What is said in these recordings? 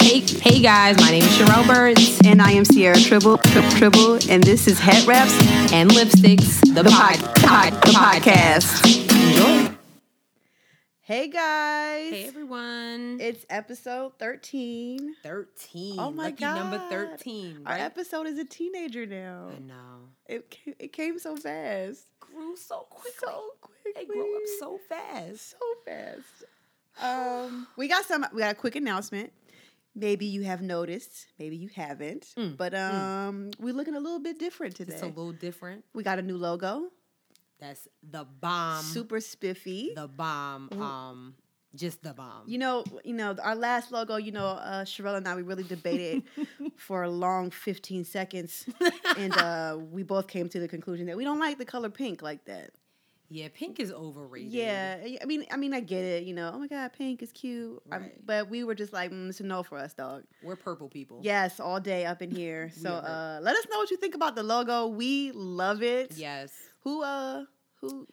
Hey, hey guys, my name is Sharelle Burns. And I am Sierra Tribble, Tri- Tribble, and this is Head Wraps, and Lipsticks, the, the, pod, pod, the podcast. Enjoy. Hey guys, Hey everyone. it's episode thirteen. 13. Oh my Lucky god, number 13, Our episode is a teenager now. I know. It it came so fast, Grew so quickly. so quickly. They grow up so fast. so fast. Um, we got some. We got a quick announcement. Maybe you have noticed, maybe you haven't, Mm, but um, we're looking a little bit different today. It's a little different. we got a new logo, That's the bomb. super spiffy. the bomb. Ooh. Um, just the bomb. You know, you know, our last logo, you know, uh Sharelle and I we really debated for a long 15 seconds. And uh we both came to the conclusion that we don't like the color pink like that. Yeah, pink is overrated. Yeah. I mean I mean I get it, you know, oh my god, pink is cute. Um, Right. but we were just like, mm, it's a no for us, dog. We're purple people. Yes, all day up in here. So uh let us know what you think about the logo. We love it. Yes. Who uh who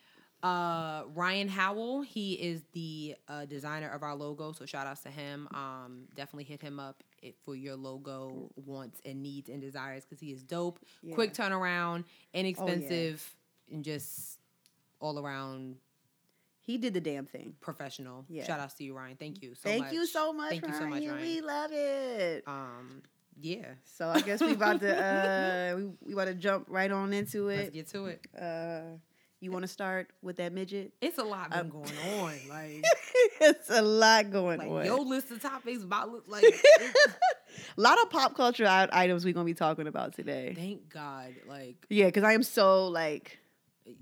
Uh, Ryan Howell, he is the uh, designer of our logo, so shout outs to him. Um, definitely hit him up for your logo wants and needs and desires because he is dope. Quick Yeah. Oh, turnaround, inexpensive, and just all around he did the damn thing. professional. Yeah. Shout out to you, Ryan. Thank you so Thank much. you so much. Thank you so much, Ryan. Ryan. We love it. Um, yeah, So I guess we about to uh we, we about to jump right on into let's it. get to it. Uh you want to start with that midget? It's a lot been Um, going on. Like, it's a lot going like on. your list of topics about like. a lot of pop culture items we're gonna be talking about today. thank God. Like, Yeah, because I am so like.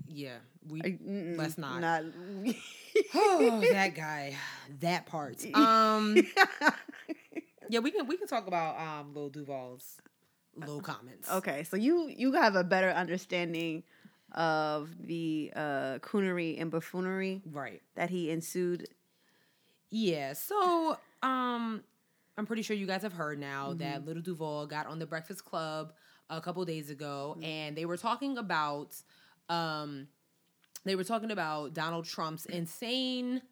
yeah, we I, Let's not. Not. oh, that guy, that part. Um, yeah, we can we can talk about um Lil Duval's low comments. okay, so you you have a better understanding of the uh coonery and buffoonery right. that he ensued. Yeah. So, um, I'm pretty sure you guys have heard now Mm-hmm. that Little Duval got on the Breakfast Club a couple days ago, Mm-hmm. and they were talking about, um, they were talking about Donald Trump's insane,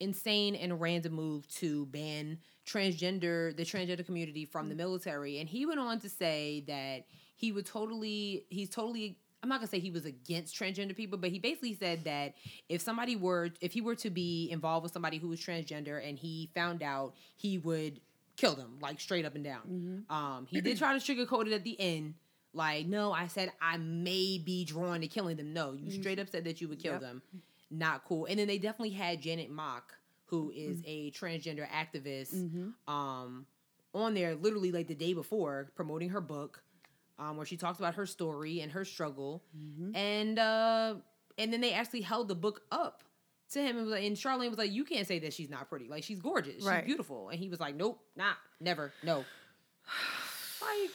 insane and random move to ban transgender the transgender community from Mm-hmm. the military, and he went on to say that he would totally, he's totally. I'm not gonna say he was against transgender people, but he basically said that if somebody were, if he were to be involved with somebody who was transgender and he found out, he would kill them, like straight up and down. Um, he did try to sugarcoat it at the end, like, no, I said I may be drawn to killing them. No, you straight up said that you would kill Yep. them. Not cool. And then they definitely had Janet Mock, who is a transgender activist, um, on there literally like the day before promoting her book, um, where she talks about her story and her struggle, and uh, and then they actually held the book up to him and was like, and Charlene was like, "You can't say that she's not pretty. Like she's gorgeous, she's beautiful." And he was like, "Nope, nah, never, no." like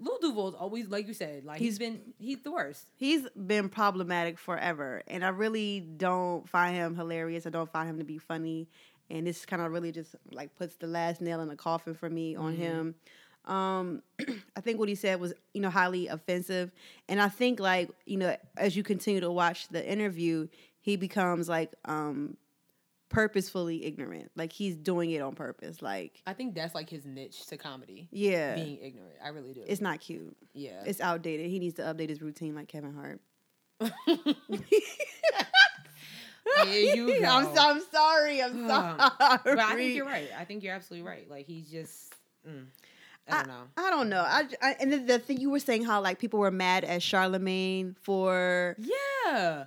Lil Duval's always like you said, like he's been he's the worst. He's been problematic forever, and I really don't find him hilarious. I don't find him to be funny, and this kind of really just like puts the last nail in the coffin for me on him. Um, I think what he said was you know highly offensive, and I think like you know as you continue to watch the interview, he becomes like um purposefully ignorant, like he's doing it on purpose. Like I think that's like his niche to comedy, yeah, being ignorant. I really do. it's not cute. yeah, It's outdated. He needs to update his routine like Kevin Hart. You. I'm, so, I'm sorry. I'm sorry. but I think you're right. I think you're absolutely right. Like he's just, mm, I don't know. I don't know. I, I and then the thing you were saying how like people were mad at Charlamagne for, Yeah,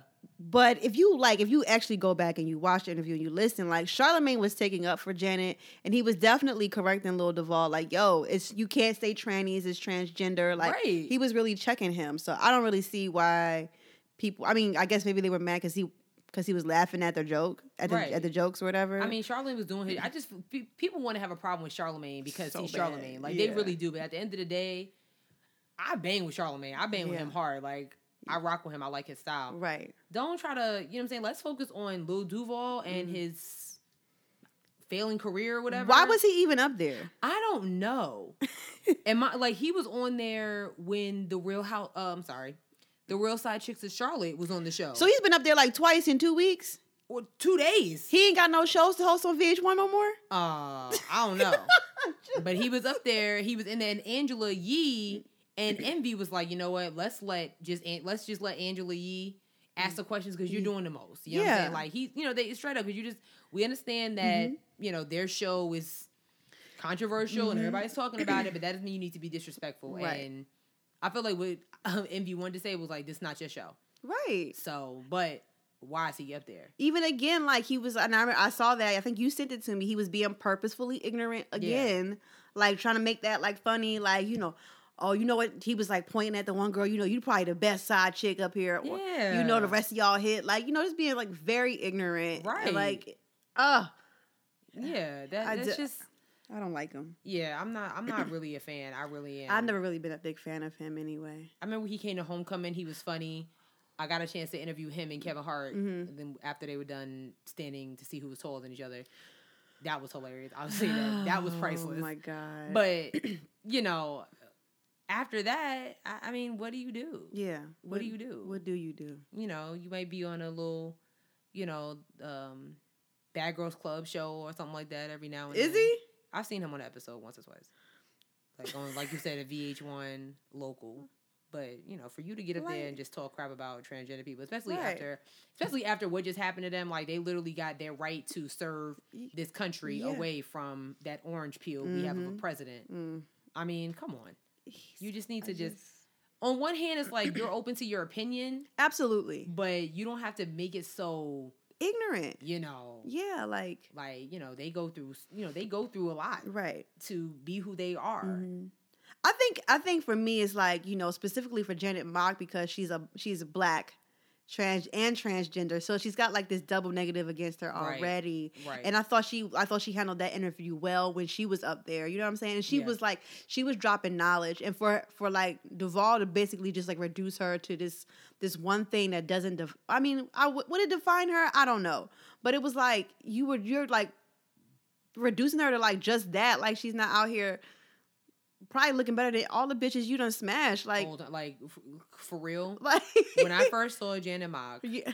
but if you like, if you actually go back and you watch the interview and you listen, like Charlamagne was taking up for Janet, and he was definitely correcting Lil Duval, like, yo, it's you can't say trannies is transgender. Like Right. he was really checking him. So I don't really see why people. I mean, I guess maybe they were mad because he because he was laughing at their joke at the Right. at the jokes or whatever. I mean, Charlamagne was doing his. I just people want to have a problem with Charlamagne because So he's. Charlamagne. Like they really do. But at the end of the day, I bang with Charlamagne. I bang with him hard. Like I rock with him. I like his style. right. Don't try to. You know what I'm saying? Let's focus on Lil Duval and his failing career or whatever. Why was he even up there? I don't know. and my like he was on there when the real house Uh, I'm sorry, the real side chicks of Charlotte was on the show. So he's been up there like twice in two weeks. or two days. He ain't got no shows to host on VH1 no more. Uh, I don't know. but he was up there. He was in there, and Angela Yee and Envy was like, you know what? Let's let just let's just let Angela Yee ask mm-hmm. the questions because you're mm-hmm. doing the most. You know what I'm Yeah. Like he, you know, they straight up because you just we understand that mm-hmm. you know their show is controversial and everybody's talking about it, but that doesn't mean you need to be disrespectful. Right. And I feel like what um, Envy wanted to say was like, this not your show. Right. So, but why is he up there? Even again, like he was, and I, remember- I saw that. I think you sent it to me. He was being purposefully ignorant again, like trying to make that like funny, like you know. Oh, you know what? He was like pointing at the one girl. You know, you probably the best side chick up here. Or, You know, the rest of y'all hit. Like, you know, just being like very ignorant. and, Right. like, uh, Yeah, that, I that's d- just I don't like him. yeah. I'm not. I'm not really a fan. I really am. I've never really been a big fan of him anyway. I remember he came to Homecoming. He was funny. I got a chance to interview him and Kevin Hart. Mhm. And then after they were done standing to see who was taller than each other, that was hilarious. I'll say that. That was priceless. Oh my god. But you know, after that, I, I mean, what do you do? yeah, What do you do? What do you do? You know, you might be on a little, you know, um, Bad Girls Club show or something like that every now and then. Is then. he? I've seen him on an episode once or twice. Like on, like you said, a VH1 local. But you know, for you to get up there and just talk crap about transgender people, especially Right. after, especially after what just happened to them, like they literally got their right to serve this country Yeah. away from that orange peel we have of a Mhm. president. Mm. I mean, come on. You just need to just, on one hand, it's like you're open to your opinion, absolutely but you don't have to make it so, ignorant. you know, Yeah, like like you know they go through, you know, they go through a lot right. to be who they are. Mhm. I think I think for me it's like you know specifically for Janet Mock because she's a she's a black trans and transgender so she's got like this double negative against her Right. already Right. and I thought she I thought she handled that interview well when she was up there you know what I'm saying and she Yeah. was like she was dropping knowledge and for for like Duval to basically just like reduce her to this this one thing that doesn't def- I mean I w- would it define her I don't know but it was like you were you're like reducing her to like just that like she's not out here probably looking better than all the bitches you done smashed. Like, Hold on, like f- for real. like when I first saw Janet Mock, yeah,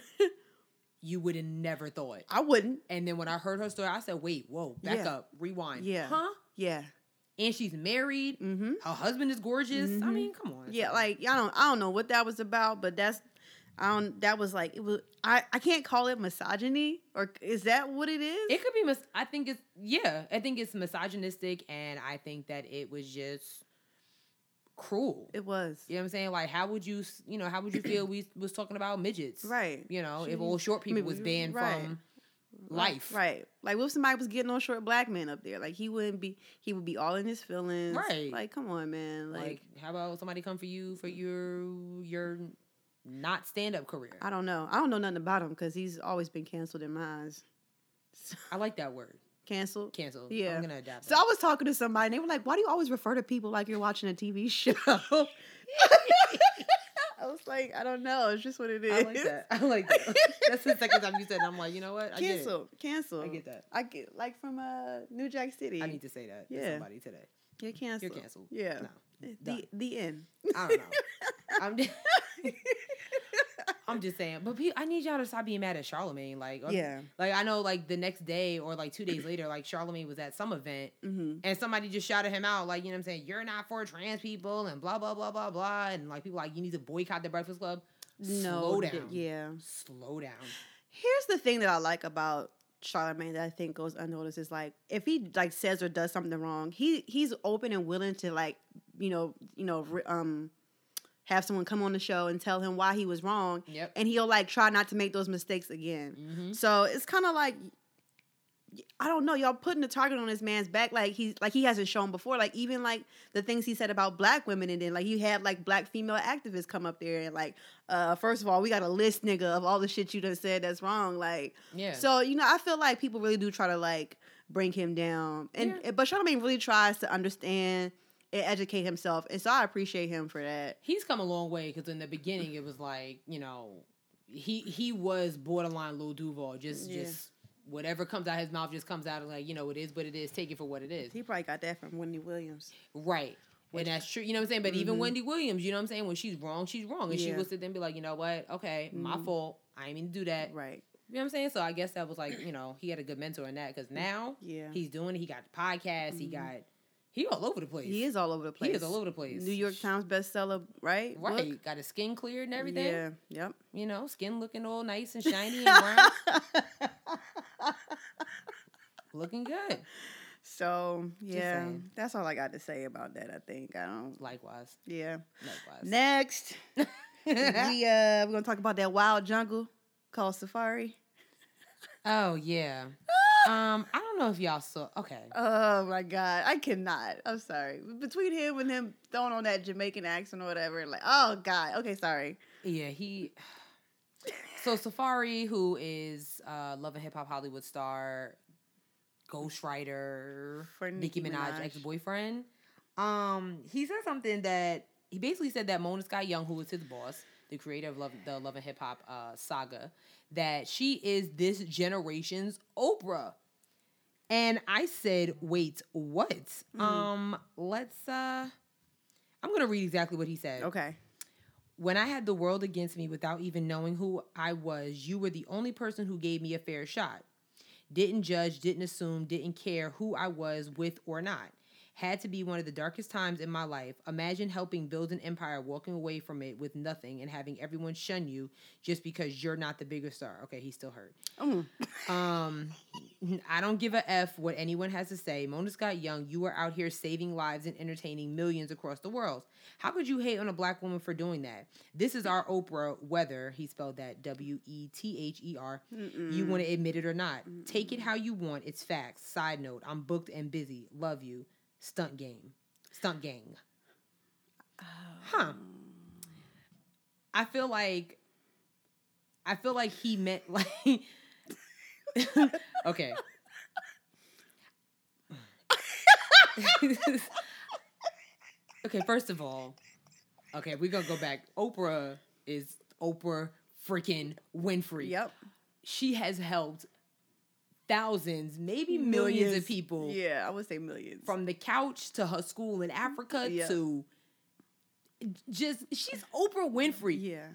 you would have never thought. I wouldn't. And then when I heard her story, I said, "Wait, whoa, back Yeah. up, rewind." Yeah. Huh? Yeah. And she's married. Mm-hmm. Her husband is gorgeous. I Mhm. mean, come on. Yeah, like I don't I don't know what that was about, but that's I don't that was like it was I I can't call it misogyny or is that what it is? it could be. Mis- I think it's yeah. I think it's misogynistic, and I think that it was just cruel. It was. You know what I'm saying? Like, how would you, you know, how would you feel we was talking about midgets? Right. You know, She- if all short people was banned right. from life. Right. Like what if somebody was getting on short black men up there? Like he wouldn't be he would be all in his feelings. Right. Like, come on, man. Like, Like, how about somebody come for you for your your not stand up career? I don't know. I don't know nothing about him because he's always been canceled in my eyes. I like that word. Canceled. Cancel. Yeah. I'm gonna adapt. So I was talking to somebody and they were like, Why do you always refer to people like you're watching a TV show? I was like, I don't know. It's just what it is. I like that. I like that. That's the second time you said it. I'm like, you know what? I get it. Cancel. Cancel. I get that. I get like from uh New Jack City. I need to say that to Yeah. somebody today. You're canceled. You're canceled. Yeah. No. The Done. the end. I don't know. I'm just, I'm just saying, but pe- I need y'all to stop being mad at Charlamagne. Like, um, Yeah. like I know, like the next day or like two days later, like Charlamagne was at some event Mm-hmm. and somebody just shouted him out, like you know what I'm saying, you're not for trans people and blah blah blah blah blah, and like people like you need to boycott the Breakfast Club. No. Slow down. Yeah. Slow down. Here's the thing that I like about Charlamagne that I think goes unnoticed is like if he like says or does something wrong, he he's open and willing to like you know you know um have someone come on the show and tell him why he was wrong, Yep. and he'll like try not to make those mistakes again. Mm-hmm. So it's kind of like I don't know, y'all putting the target on this man's back like he's like he hasn't shown before. Like even like the things he said about black women, and then like you had like black female activists come up there and like, uh, first of all, we got a list, nigga, of all the shit you done said that's wrong. Like, Yeah. so you know, I feel like people really do try to like bring him down, and Yeah. but Charlamagne really tries to understand and educate himself, and so I appreciate him for that. he's come a long way because in the beginning it was like you know he he was borderline Lil Duval just Yeah. just whatever comes out of his mouth just comes out and like you know it is what it is take it for what it is He probably got that from Wendy Williams. right Which- and that's true you know what I'm saying but even Mhm. Wendy Williams you know what I'm saying when she's wrong she's wrong and she Yeah. will sit there and be like you know what okay my Mhm. fault I didn't mean to do that Right. You know what I'm saying? So I guess that was like, you know, he had a good mentor in that because now Yeah. he's doing it. He got the podcast. He got he all over the place. He is all over the place. He is all over the place. New York Times bestseller, right? Right. Book? Got his skin cleared and everything. Yeah. Yep. You know, skin looking all nice and shiny and brown. looking good. So yeah, that's all I got to say about that. I think I don't. Likewise. Yeah. Likewise. Next, we uh we're gonna talk about that wild jungle called Safari. oh yeah. Um, I don't know if y'all saw okay. Oh my god, I cannot. I'm sorry. Between him and him throwing on that Jamaican accent or whatever, like, oh god. Okay, sorry. Yeah, he. So Safari, who is uh, Love and Hip Hop Hollywood star, ghostwriter, For Nicki Nicki Minaj, Minaj. ex boyfriend, um, he said something that he basically said that Mona Scott Young, who is his boss, the creator of Love, the Love and Hip Hop uh, saga, that she is this generation's Oprah. And I said, wait, what? Mm-hmm. Um, let's uh I'm gonna read exactly what he said. Okay. When I had the world against me without even knowing who I was, you were the only person who gave me a fair shot. Didn't judge, didn't assume, didn't care who I was with or not. Had to be one of the darkest times in my life. Imagine helping build an empire, walking away from it with nothing, and having everyone shun you just because you're not the bigger star. Okay, he's still hurt. Mm. Um, I don't give a f what anyone has to say. Mona Scott Young, you are out here saving lives and entertaining millions across the world. How could you hate on a black woman for doing that? This is our Oprah, whether he spelled that W E T H E R. You want to admit it or not. Take it how you want. It's facts. Side note: I'm booked and busy. Love you. Stunt game. Stunt gang. Um, huh. I feel like. I feel like he meant like. okay. okay, first of all, okay, we're gonna go back. Oprah is Oprah freaking Winfrey. Yep. She has helped thousands, maybe millions, of people Yeah, I would say millions. from the couch to her school in Africa Yeah. to just she's Oprah Winfrey. yeah.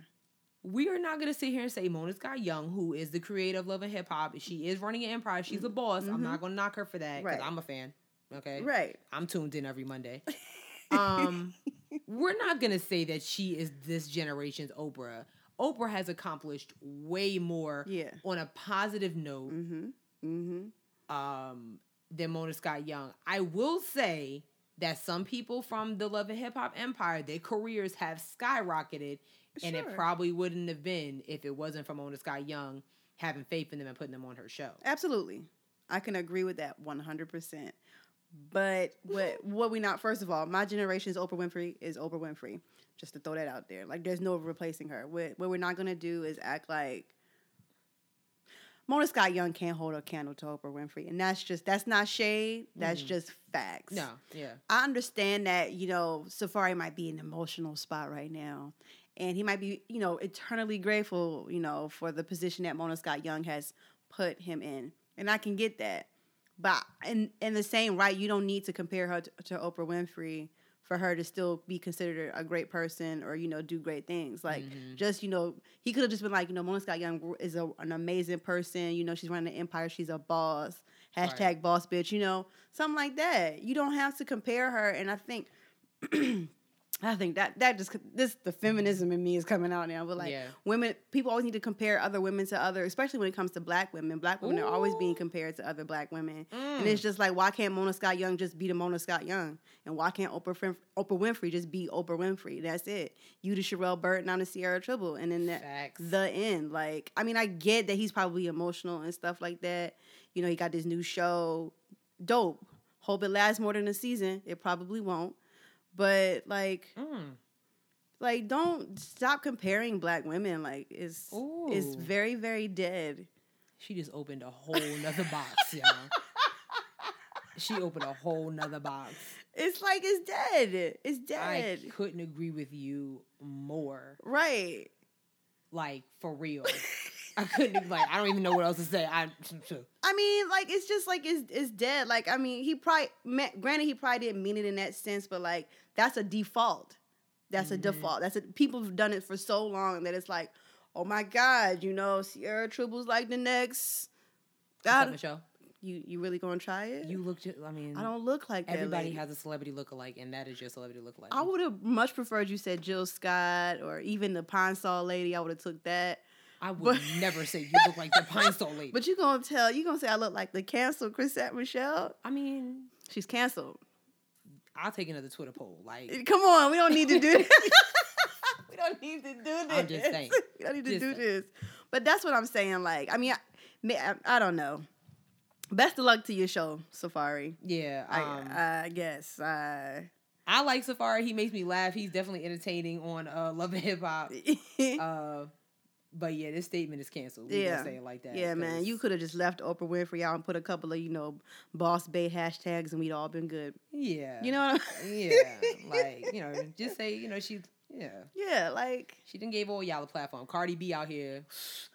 We are not gonna sit here and say Mona Scott Young, who is the creator of Love and Hip Hop, she is running an empire. She's a boss. I'm not gonna knock her for that because Right. I'm a fan. Okay, Right. I'm tuned in every Monday. um, we're not gonna say that she is this generation's Oprah. Oprah has accomplished way more Yeah. on a positive note Mm-hmm. Mm-hmm. um, than Mona Scott Young. I will say that some people from the Love and Hip Hop Empire, their careers have skyrocketed, and it probably wouldn't have been if it wasn't for Mona Scott Young having faith in them and putting them on her show. Absolutely. I can agree with that 100%. But what what we not first of all, my generation's Oprah Winfrey is Oprah Winfrey. Just to throw that out there. Like there's no replacing her. What what we're not going to do is act like Mona Scott Young can't hold a candle to Oprah Winfrey. And that's just that's not shade, that's Mhm. just facts. No, yeah. I understand that, you know, Safari might be in an emotional spot right now. And he might be, you know, eternally grateful, you know, for the position that Mona Scott Young has put him in. And I can get that. But in in the same right, you don't need to compare her to, to Oprah Winfrey for her to still be considered a great person or, you know, do great things. Like Mhm. just, you know, he could have just been like, you know, Mona Scott Young is a, an amazing person. You know, she's running an empire. She's a boss. Hashtag Right. boss bitch, you know, something like that. You don't have to compare her. And I think, I think that that just this the feminism in me is coming out now. But like Yeah. women, people always need to compare other women to other, especially when it comes to black women. Black women are always being compared to other black women, Mm. and it's just like, why can't Mona Scott Young just be the Mona Scott Young, and why can't Oprah Oprah Winfrey just be Oprah Winfrey? That's it. You to Sharelle Burton, I'm the Sierra Tribble, and then that the end. Like, I mean, I get that he's probably emotional and stuff like that. You know, he got this new show, dope. Hope it lasts more than a season. It probably won't. But like, Mm. like don't stop comparing black women. Like, it's it's very very dead. She just opened a whole nother box, y'all. she opened a whole nother box. It's like it's dead. It's dead I couldn't agree with you more. right. Like for real. I couldn't like I don't even know what else to say. I I mean, like it's just like it's it's dead. Like I mean, he probably meant, granted he probably didn't mean it in that sense, but like that's a default. That's a Mhm. default. That's a people have done it for so long that it's like, oh my God, you know, Sierra Tribbles like the next. God, Michelle? you you really gonna try it? You look. Just, I mean, I don't look like. Everybody has a celebrity look-alike, and that is your celebrity look-alike. I would have much preferred you said Jill Scott or even the Pine Sol lady. I would have took that. I would but- never say you look like the Pine Sol lady. But you gonna tell you gonna say I look like the canceled Chrisette Michelle? I mean, She's canceled. I'll take another Twitter poll. Like, Come on, we don't need to do this. we don't need to do this. I'm just saying. We don't need to Just do saying. this. But that's what I'm saying. Like, I mean, I, I, I don't know. Best of luck to your show, Safari. yeah, I, um, I guess. Uh, I like Safari. He makes me laugh. He's definitely entertaining on uh, Love and Hip Hop. Uh, but yeah, this statement is canceled. We Yeah. say it like that. yeah, man, you could have just left Oprah Winfrey out and put a couple of you know boss bait hashtags, and we'd all been good. Yeah, You know what I'm? yeah, like you know, just say you know she. Yeah, Yeah, like she didn't gave all y'all a platform. Cardi B out here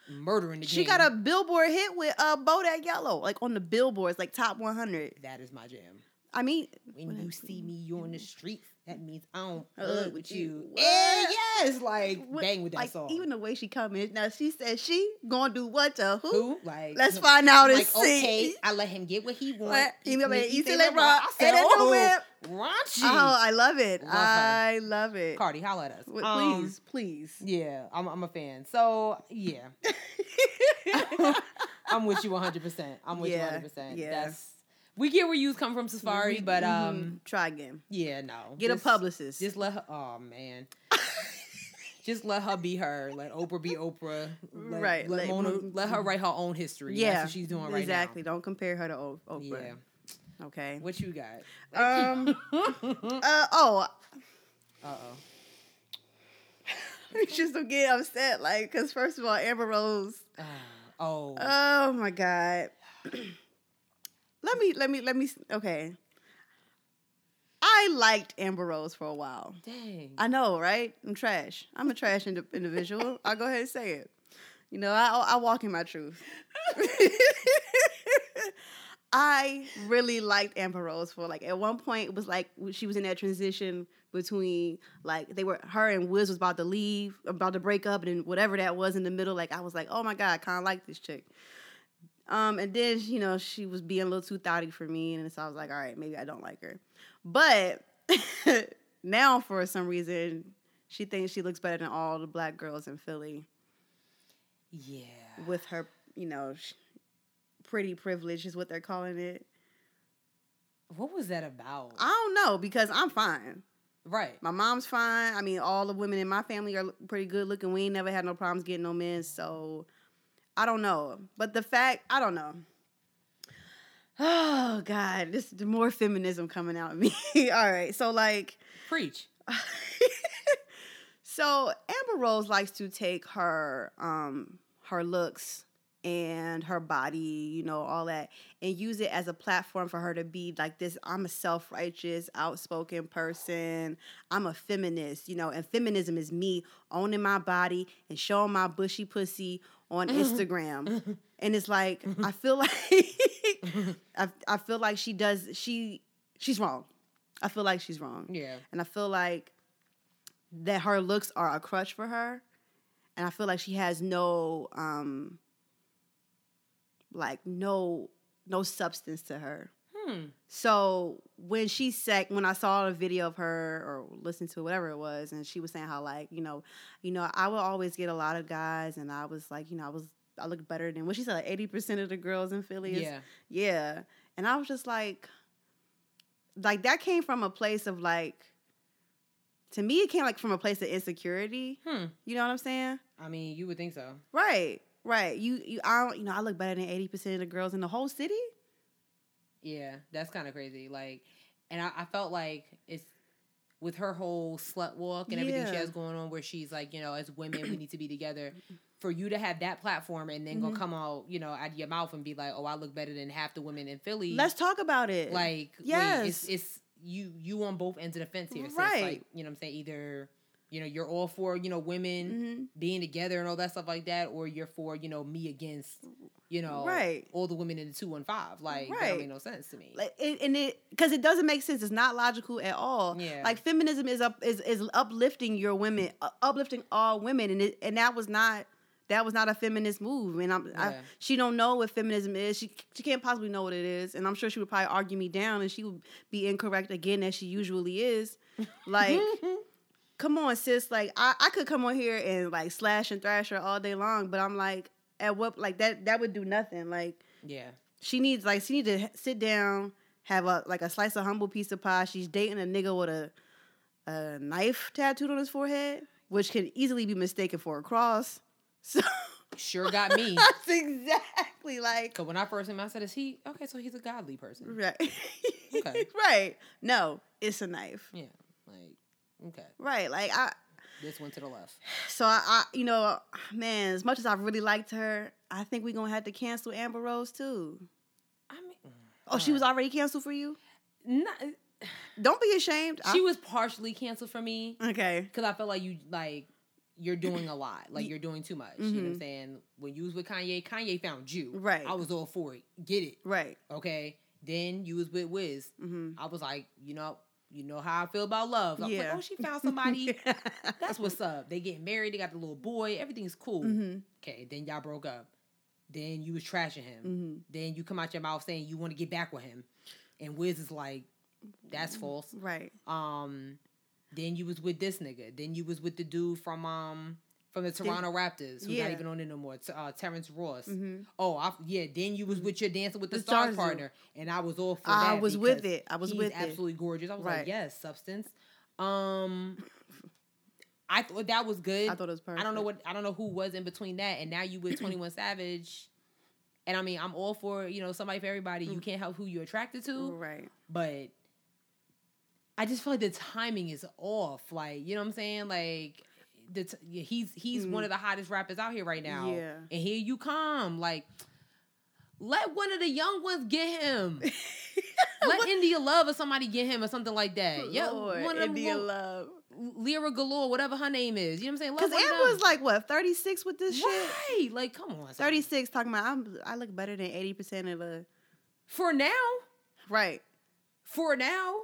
murdering the she game. got a Billboard hit with uh Bodak Yellow, like on the billboards, like top 100. That is my jam. I mean, When When I- you see me you're on the streets, that means I don't fuck with you. what? Yeah, yes, like what- bang with that like song. even the way she come in. Now she said she gonna do what to who? Who? Like Let's find out and like, see. okay, I let him get what he wants. He like, "You say say like like I said, and oh, whip." raunchy. Oh, I love it. Love. I love it. Cardi, holla at us. W- Um, Please, please. yeah, I'm, I'm a fan. So yeah, I'm with you 100. percent I'm with Yeah, you 100. percent yeah. That's we get where you come from, Safari, We- but mhm. um, try again. yeah, no. Get Just- a publicist. Just let her. Oh man. Just let her be her. Let Oprah be Oprah. Let, Right, Let, let Mona, let her write her own history. yeah, That's what she's doing right exactly. Don't compare her to o- Oprah. Yeah. Okay. What you got? Um. uh, oh, Uh oh. you just don't get upset, like, because first of all, Amber Rose. oh. Oh my god. let me let me let me okay. I liked Amber Rose for a while. Dang. I know, right? I'm trash. I'm a trash indi- individual. I'll go ahead and say it. You know, I I walk in my truth. I really liked Amber Rose for like at one point it was like she was in that transition between like they were her and Wiz was about to leave, about to break up, and whatever that was in the middle, like I was like, oh my god, I kind of like this chick. Um, and then you know she was being a little too thotty for me, and so I was like, all right, maybe I don't like her. But now for some reason she thinks she looks better than all the black girls in Philly yeah. with her, you know, pretty privilege is what they're calling it. What was that about? I don't know because I'm fine. right. My mom's fine. I mean, all the women in my family are pretty good looking. We ain't never had no problems getting no men, so I don't know. But the fact, I don't know. Oh God, this the more feminism coming out of me. all right, so like, Preach. so Amber Rose likes to take her um her looks and her body, you know, all that, and use it as a platform for her to be like this. I'm a self righteous, outspoken person. I'm a feminist, you know, and feminism is me owning my body and showing my bushy pussy on mm-hmm. Instagram. Mm-hmm. and it's like mm-hmm. I feel like I, I feel like she does she she's wrong. I feel like she's wrong. Yeah. And I feel like that her looks are a crutch for her. And I feel like she has no um like no no substance to her. Hmm. So when she said when I saw a video of her or listened to whatever it was, and she was saying how like you know, you know I would always get a lot of guys, and I was like you know I was I looked better than what she said like eighty percent of the girls in Philly. Is, Yeah. yeah, and I was just like, like that came from a place of like, to me it came like from a place of insecurity. Hmm. You know what I'm saying? I mean, you would think so. Right, right. You you I don't you know I look better than eighty percent of the girls in the whole city. Yeah, that's kind of crazy. Like, and I, I felt like it's with her whole slut walk and everything she has going on, where she's like, you know, as women, we need to be together. For you to have that platform and then go Mhm. come out, you know, out of your mouth and be like, oh, I look better than half the women in Philly. Let's talk about it. like, wait, yes. it's it's you you on both ends of the fence here. So Right. it's like, you know, what I'm saying either. You know, you're all for you know women Mhm. being together and all that stuff like that, or you're for you know me against you know Right. all the women in the two one five. Like that Right. don't make no sense to me. Like, it, and it because it doesn't make sense. It's not logical at all. Yeah. Like feminism is up is is uplifting your women, uh, uplifting all women, and it and that was not that was not a feminist move, and I'm I, she don't know what feminism is. She she can't possibly know what it is, and I'm sure she would probably argue me down, and she would be incorrect again as she usually is. Like, come on, sis. Like I, I could come on here and like slash and thrash her all day long, but I'm like, at what like that that would do nothing. Like yeah. she needs like she need to sit down, have a like a slice of humble piece of pie. She's dating a nigga with a a knife tattooed on his forehead, which can easily be mistaken for a cross. So Sure got me. that's exactly like Cause when I first met him, I said, "Is he okay?" So he's a godly person. right, Okay. right. No, it's a knife. Yeah. Okay. Right, like I. This went to the left. So I, I, you know, man, as much as I really liked her, I think we're gonna have to cancel Amber Rose too. I mean, Oh, she was already canceled for you. not, Don't be ashamed. I- she was partially canceled for me okay. because I felt like you like you're doing a lot. Like you're doing too much. You know what I'm saying? When you was with Kanye, Kanye found you. Mm-hmm. Right. I was all for it. Get it. Right. Okay. Then you was with Wiz. hmm I was like, you know, you know how I feel about love. I was Yeah. like, oh, she found somebody. That's what's up. They get married. They got the little boy. Everything's cool. hmm Okay. Then y'all broke up. Then you was trashing him. hmm Then you come out your mouth saying you want to get back with him, and Wiz is like, that's false. Right. Um, then you was with this nigga. Then you was with the dude from um from the Toronto Raptors, who's Yeah. not even on it no more. Uh, Terrence Ross. hmm Oh, I, yeah. Then you was with your dancing with the The stars partner, and I was all for I was with it. I was with it. absolutely gorgeous. I was Right. like, yes, substance. Um, I thought that was good. I thought it was perfect. I don't know what I don't know who was in between that, and now you with Twenty One Savage. And I mean, I'm all for you know somebody for everybody. Mm. You can't help who you're attracted to, Right. but I just feel like the timing is off. Like you know what I'm saying? Like the t- he's he's one Mm. of the hottest rappers out here right now. Yeah. and here you come. Like let one of the young ones get him. let India Love or somebody get him or something like that. Yeah, one of India little- Love. Lira Galore, whatever her name is. You know what I'm saying? Because one Amber was like what thirty six with this shit. right. Like, come on. Thirty six talking about I'm I look better than eighty percent of the For now, right. for now,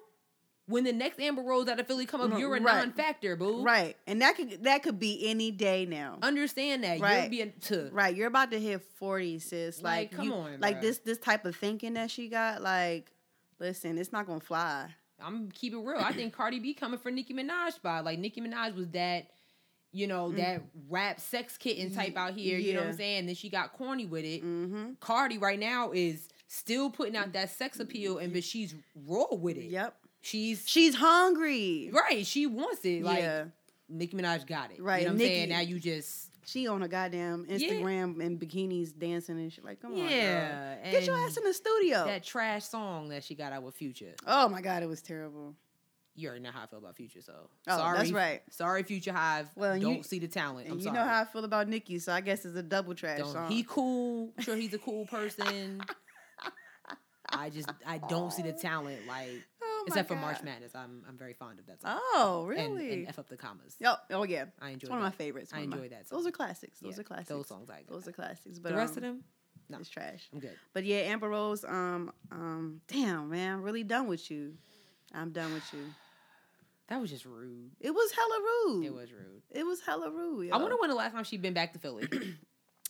when the next Amber Rose out of Philly come up, you're a right. non-factor, boo. Right. And that could that could be any day now. Understand that. You're Right. being to Right, you're about to hit forty, sis. Like, Like, come you- on, like bruh. this this type of thinking that she got. Like, listen, it's not gonna fly. I'm keep it real. I think Cardi B coming for Nicki Minaj spot. Like Nicki Minaj was that, you know, that rap sex kitten type out here. You know what I'm Mm. Saying? Then she got corny with it. Mm-hmm. Cardi right now is still putting out that sex appeal, and but she's raw with it. Yep. She's She's hungry. right. She wants it. Like yeah. Nicki Minaj got it. Right, You know what I'm saying? Now you just She on a goddamn Instagram and bikinis dancing and shit. Like, come on. girl. yeah. Get your ass in the studio. that trash song that she got out with Future. oh my god, it was terrible. You already know how I feel about Future, so Oh, sorry. that's right. Sorry, Future Hive. Well, don't you- see the talent. I'm And you sorry. know how I feel about Nikki, so I guess it's a double trash Don't- song. he cool. Sure, he's a cool person. I just I don't see the talent like oh my except for March Madness. I'm I'm very fond of that song. Oh, really? and f up the commas. oh, oh yeah. I enjoy It's one of my favorites. I one my- enjoy that Those are classics. Those Yeah, are classics. Those songs I Those are classics. But The rest um, of them, no. it's trash. I'm good. But yeah, Amber Rose. Um, um, damn man, I'm really done with you. I'm done with you. That was just rude. It was hella rude. It was rude. It was hella rude. I wonder when the last time she'd been back to Philly.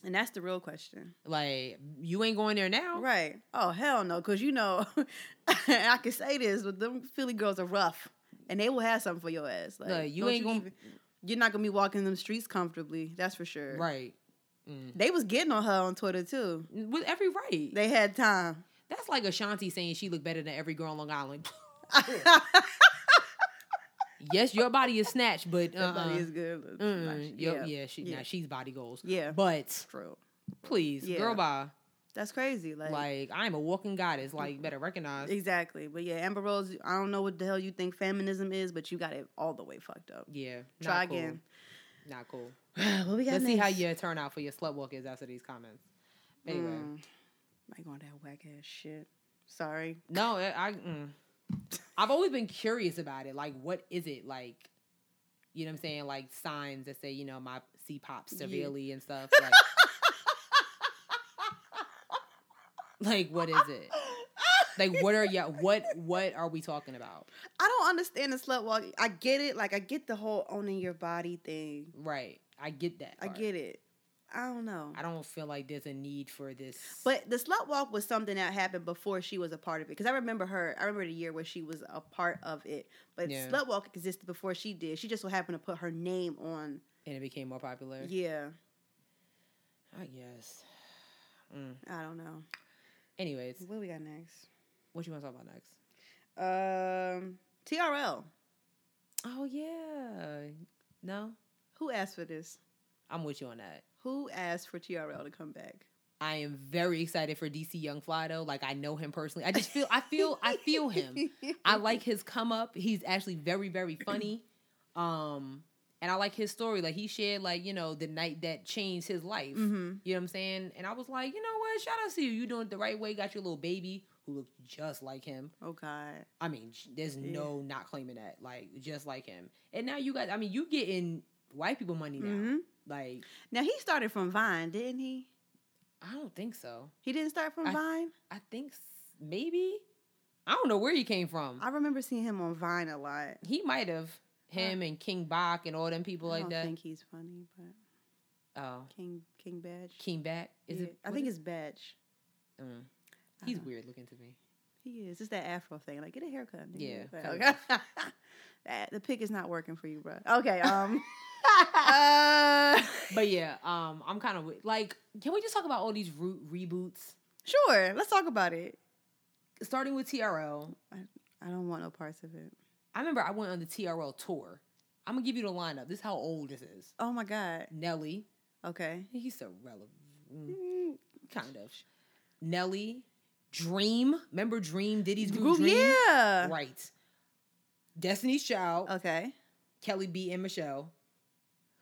And that's the real question. like you ain't going there now. Right. Oh hell no, because you know, I can say this, but them Philly girls are rough, and they will have something for your ass. Like Look, you ain't gonna- you're not gonna be walking them streets comfortably. That's for sure. Right. Mm. They was getting on her on Twitter too. With every right. They had time. That's like Ashanti saying she looked better than every girl on Long Island. yes, your body is snatched, but uh, Everybody is good. Mm, yeah. yeah, she, yeah. Nah, she's body goals. Yeah. But True. please, Yeah. girl, bye. That's crazy. Like, Like, I'm a walking goddess. Like, you better recognize. exactly. But yeah, Amber Rose. I don't know what the hell you think feminism is, but you got it all the way fucked up. Yeah. Try cool. again. Not cool. we Let's see how next? your turnout for your slut walk is after these comments. Anyway, Mm. I going that whack ass shit. Sorry. no, I, I mm. I've always been curious about it. Like, what is it like? You know what I'm saying? Like signs that say, you know, my C pops Yeah. severely and stuff. Like, like, what is it? Like, what are y'all? What what are we talking about? I don't understand the slut walk. I get it. Like I get the whole owning your body thing. Right. I get that. I get it. I don't know. I don't feel like there's a need for this. But the slut walk was something that happened before she was a part of it. Because I remember her. I remember the year where she was a part of it. But Yeah. slut walk existed before she did. She just so happened to put her name on. and it became more popular. Yeah, I guess. Mm. I don't know. Anyways, What we got next? what you want to talk about next? Um, TRL. Oh yeah. No, Who asked for this? I'm with you on that. Who asked for TRL to come back? I am very excited for DC Young Fly though. Like I know him personally. I just feel I feel I feel him. I like his come up. He's actually very very funny. Um and I like his story. Like he shared like, you know, the night that changed his life. hmm You know what I'm saying? And I was like, you know what? Shout out to you. You doing it the right way. Got your little baby who looked just like him. Oh God. I mean, there's Yeah. no not claiming that. Like just like him. And now you guys I mean, you getting white people money now. hmm Like Now he started from Vine, didn't he? I don't think so. He didn't start from I- Vine. I think maybe. I don't know where he came from. I remember seeing him on Vine a lot. He might have him and King Bach and all them people like that. I like don't that. think he's funny, but oh, King King Badge. King Bat is Yeah, it? I think it's Badge. Mm. He's weird looking to me. He is. It's that Afro thing. Like, get a haircut. nigga. Yeah, Okay. The pick is not working for you, bro. Okay. Um. Uh, But yeah, um, I'm kind of like, can we just talk about all these re- reboots? sure. Let's talk about it. Starting with TRL. I don't want no parts of it. I remember I went on the TRL tour. I'm gonna give you the lineup. This is how old this is. Oh my God. Nelly. Okay. He's so relevant. Mm, kind of. Nelly. Dream. Remember Dream? Diddy's group Group, Dream? yeah. Right. Destiny's Child. Okay. Kelly B and Michelle.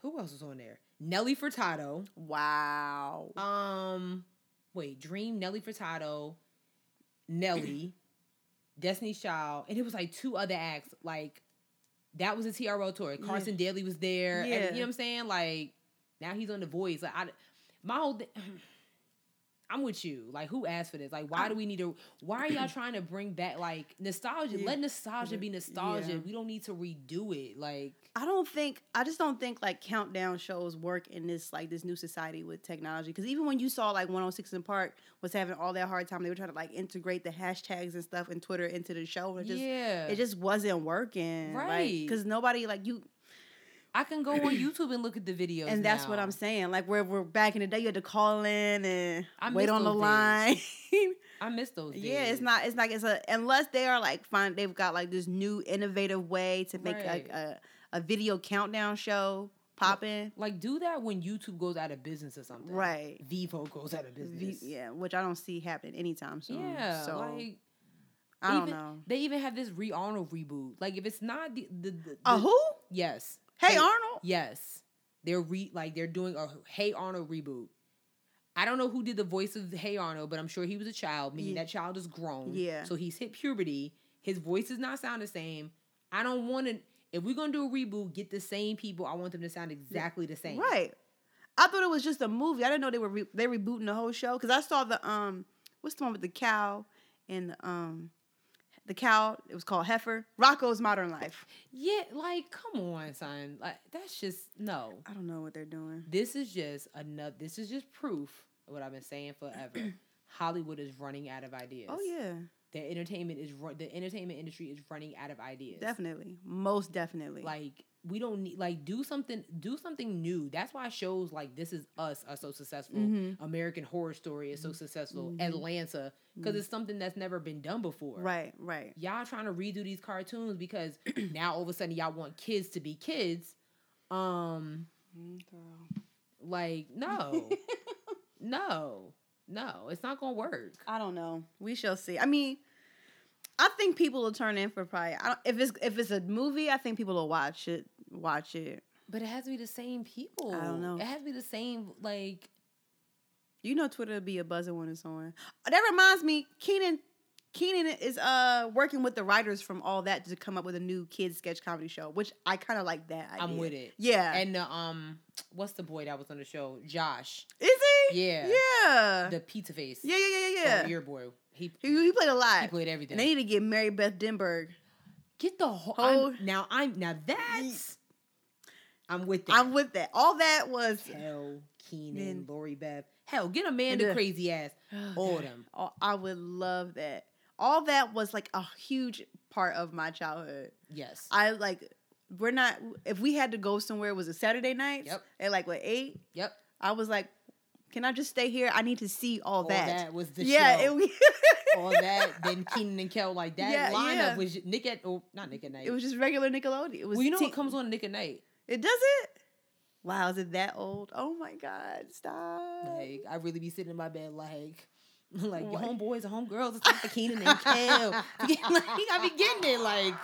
Who else was on there? Nelly Furtado. Wow. Um, wait, Dream, Nelly Furtado, Nelly, Destiny's Child, and it was like two other acts. Like that was a TRL tour. Yeah. Carson Daly was there. and Yeah. you know what I'm saying? Like now he's on The Voice. Like I, my whole. Th- I'm with you. Like, who asked for this? Like, why do we need to? Why are y'all trying to bring back like nostalgia? Yeah. Let nostalgia be nostalgia. Yeah. We don't need to redo it. Like, I don't think I just don't think like countdown shows work in this like this new society with technology. Because even when you saw like 106 in Park was having all that hard time, they were trying to like integrate the hashtags and stuff and Twitter into the show. It just yeah, it just wasn't working, Right. Because nobody like you, I can go on YouTube and look at the videos, and that's what. I'm saying. Like where we're back in the day, you had to call in and I wait on the those line. I miss those. Days. yeah, it's not. It's like it's a unless they are like fine. They've got like this new innovative way to make Right. like a a video countdown show popping. like do that when YouTube goes out of business or something. Right. Vevo goes out of V- business. yeah, which I don't see happening anytime soon. Yeah. so like I don't even- know. They even have this Re Arnold reboot. Like if it's not the the, the, A the- who? Yes. Hey They- Arnold. Yes. They're re like they're doing a Hey Arnold reboot. I don't know who did the voice of Hey Arnold, but I'm sure he was a child, meaning Yeah. that child is grown. Yeah. So he's hit puberty. His voice does not sound the same. I don't want to. If we're gonna do a reboot, get the same people. I want them to sound exactly the same. Right. I thought it was just a movie. I didn't know they were re- they rebooting the whole show because I saw the um what's the one with the cow and the um the cow. It was called Heifer. Rocko's Modern Life. Yeah, like come on, son. Like that's just no. I don't know what they're doing. This is just another. This is just proof of what I've been saying forever. Hollywood is running out of ideas. Oh yeah, the entertainment is the entertainment industry is running out of ideas. definitely, most definitely. Like we don't need like do something do something new. That's why shows like This Is Us are so successful. Mhm. American Horror Story is so successful. Mhm. Atlanta because Mhm. it's something that's never been done before. right, right. Y'all trying to redo these cartoons because now all of a sudden y'all want kids to be kids. Um, girl. like no, no, no, it's not gonna work. I don't know. We shall see. I mean, I think people will turn in for probably. I don't, if it's if it's a movie, I think people will watch it. Watch it. But it has to be the same people. I don't know. It has to be the same like. You know, Twitter will be a buzzing when it's on. That reminds me, Kenan. Kenan is uh working with the writers from all that to come up with a new kids sketch comedy show, which I kind of like that. I'm with it. Yeah, And the um, what's the boy that was on the show? Josh, is he? Yeah. yeah, the pizza face. yeah, yeah, yeah, yeah. yeah. Ear boy. He He, he played a lot. he played everything. And they need to get Mary Beth Denberg. Get the whole. Whole- I'm, now I'm now that's. I'm with that. I'm with that. All that was Hell Kenan, Lori Beth. Hell, get Amanda the- crazy ass. All of. Oh, I would love that. All that was like a huge part of my childhood. Yes. I like we're not if we had to go somewhere it was a Saturday night Yep. at like what eight Yep. I was like can I just stay here I need to see all, All that. that. was the yeah show. it, all that. Then Kenan and Kel like that Yeah, lineup yeah. was Nick at oh not Nick at night. it was just regular Nickelodeon it was well, you know teen- what comes on Nick at night? It does it wow is it that old oh my god stop Like I really be sitting in my bed like. Like your What? homeboys and homegirls, it's like the Kenan and Kel. like, I be getting it, like,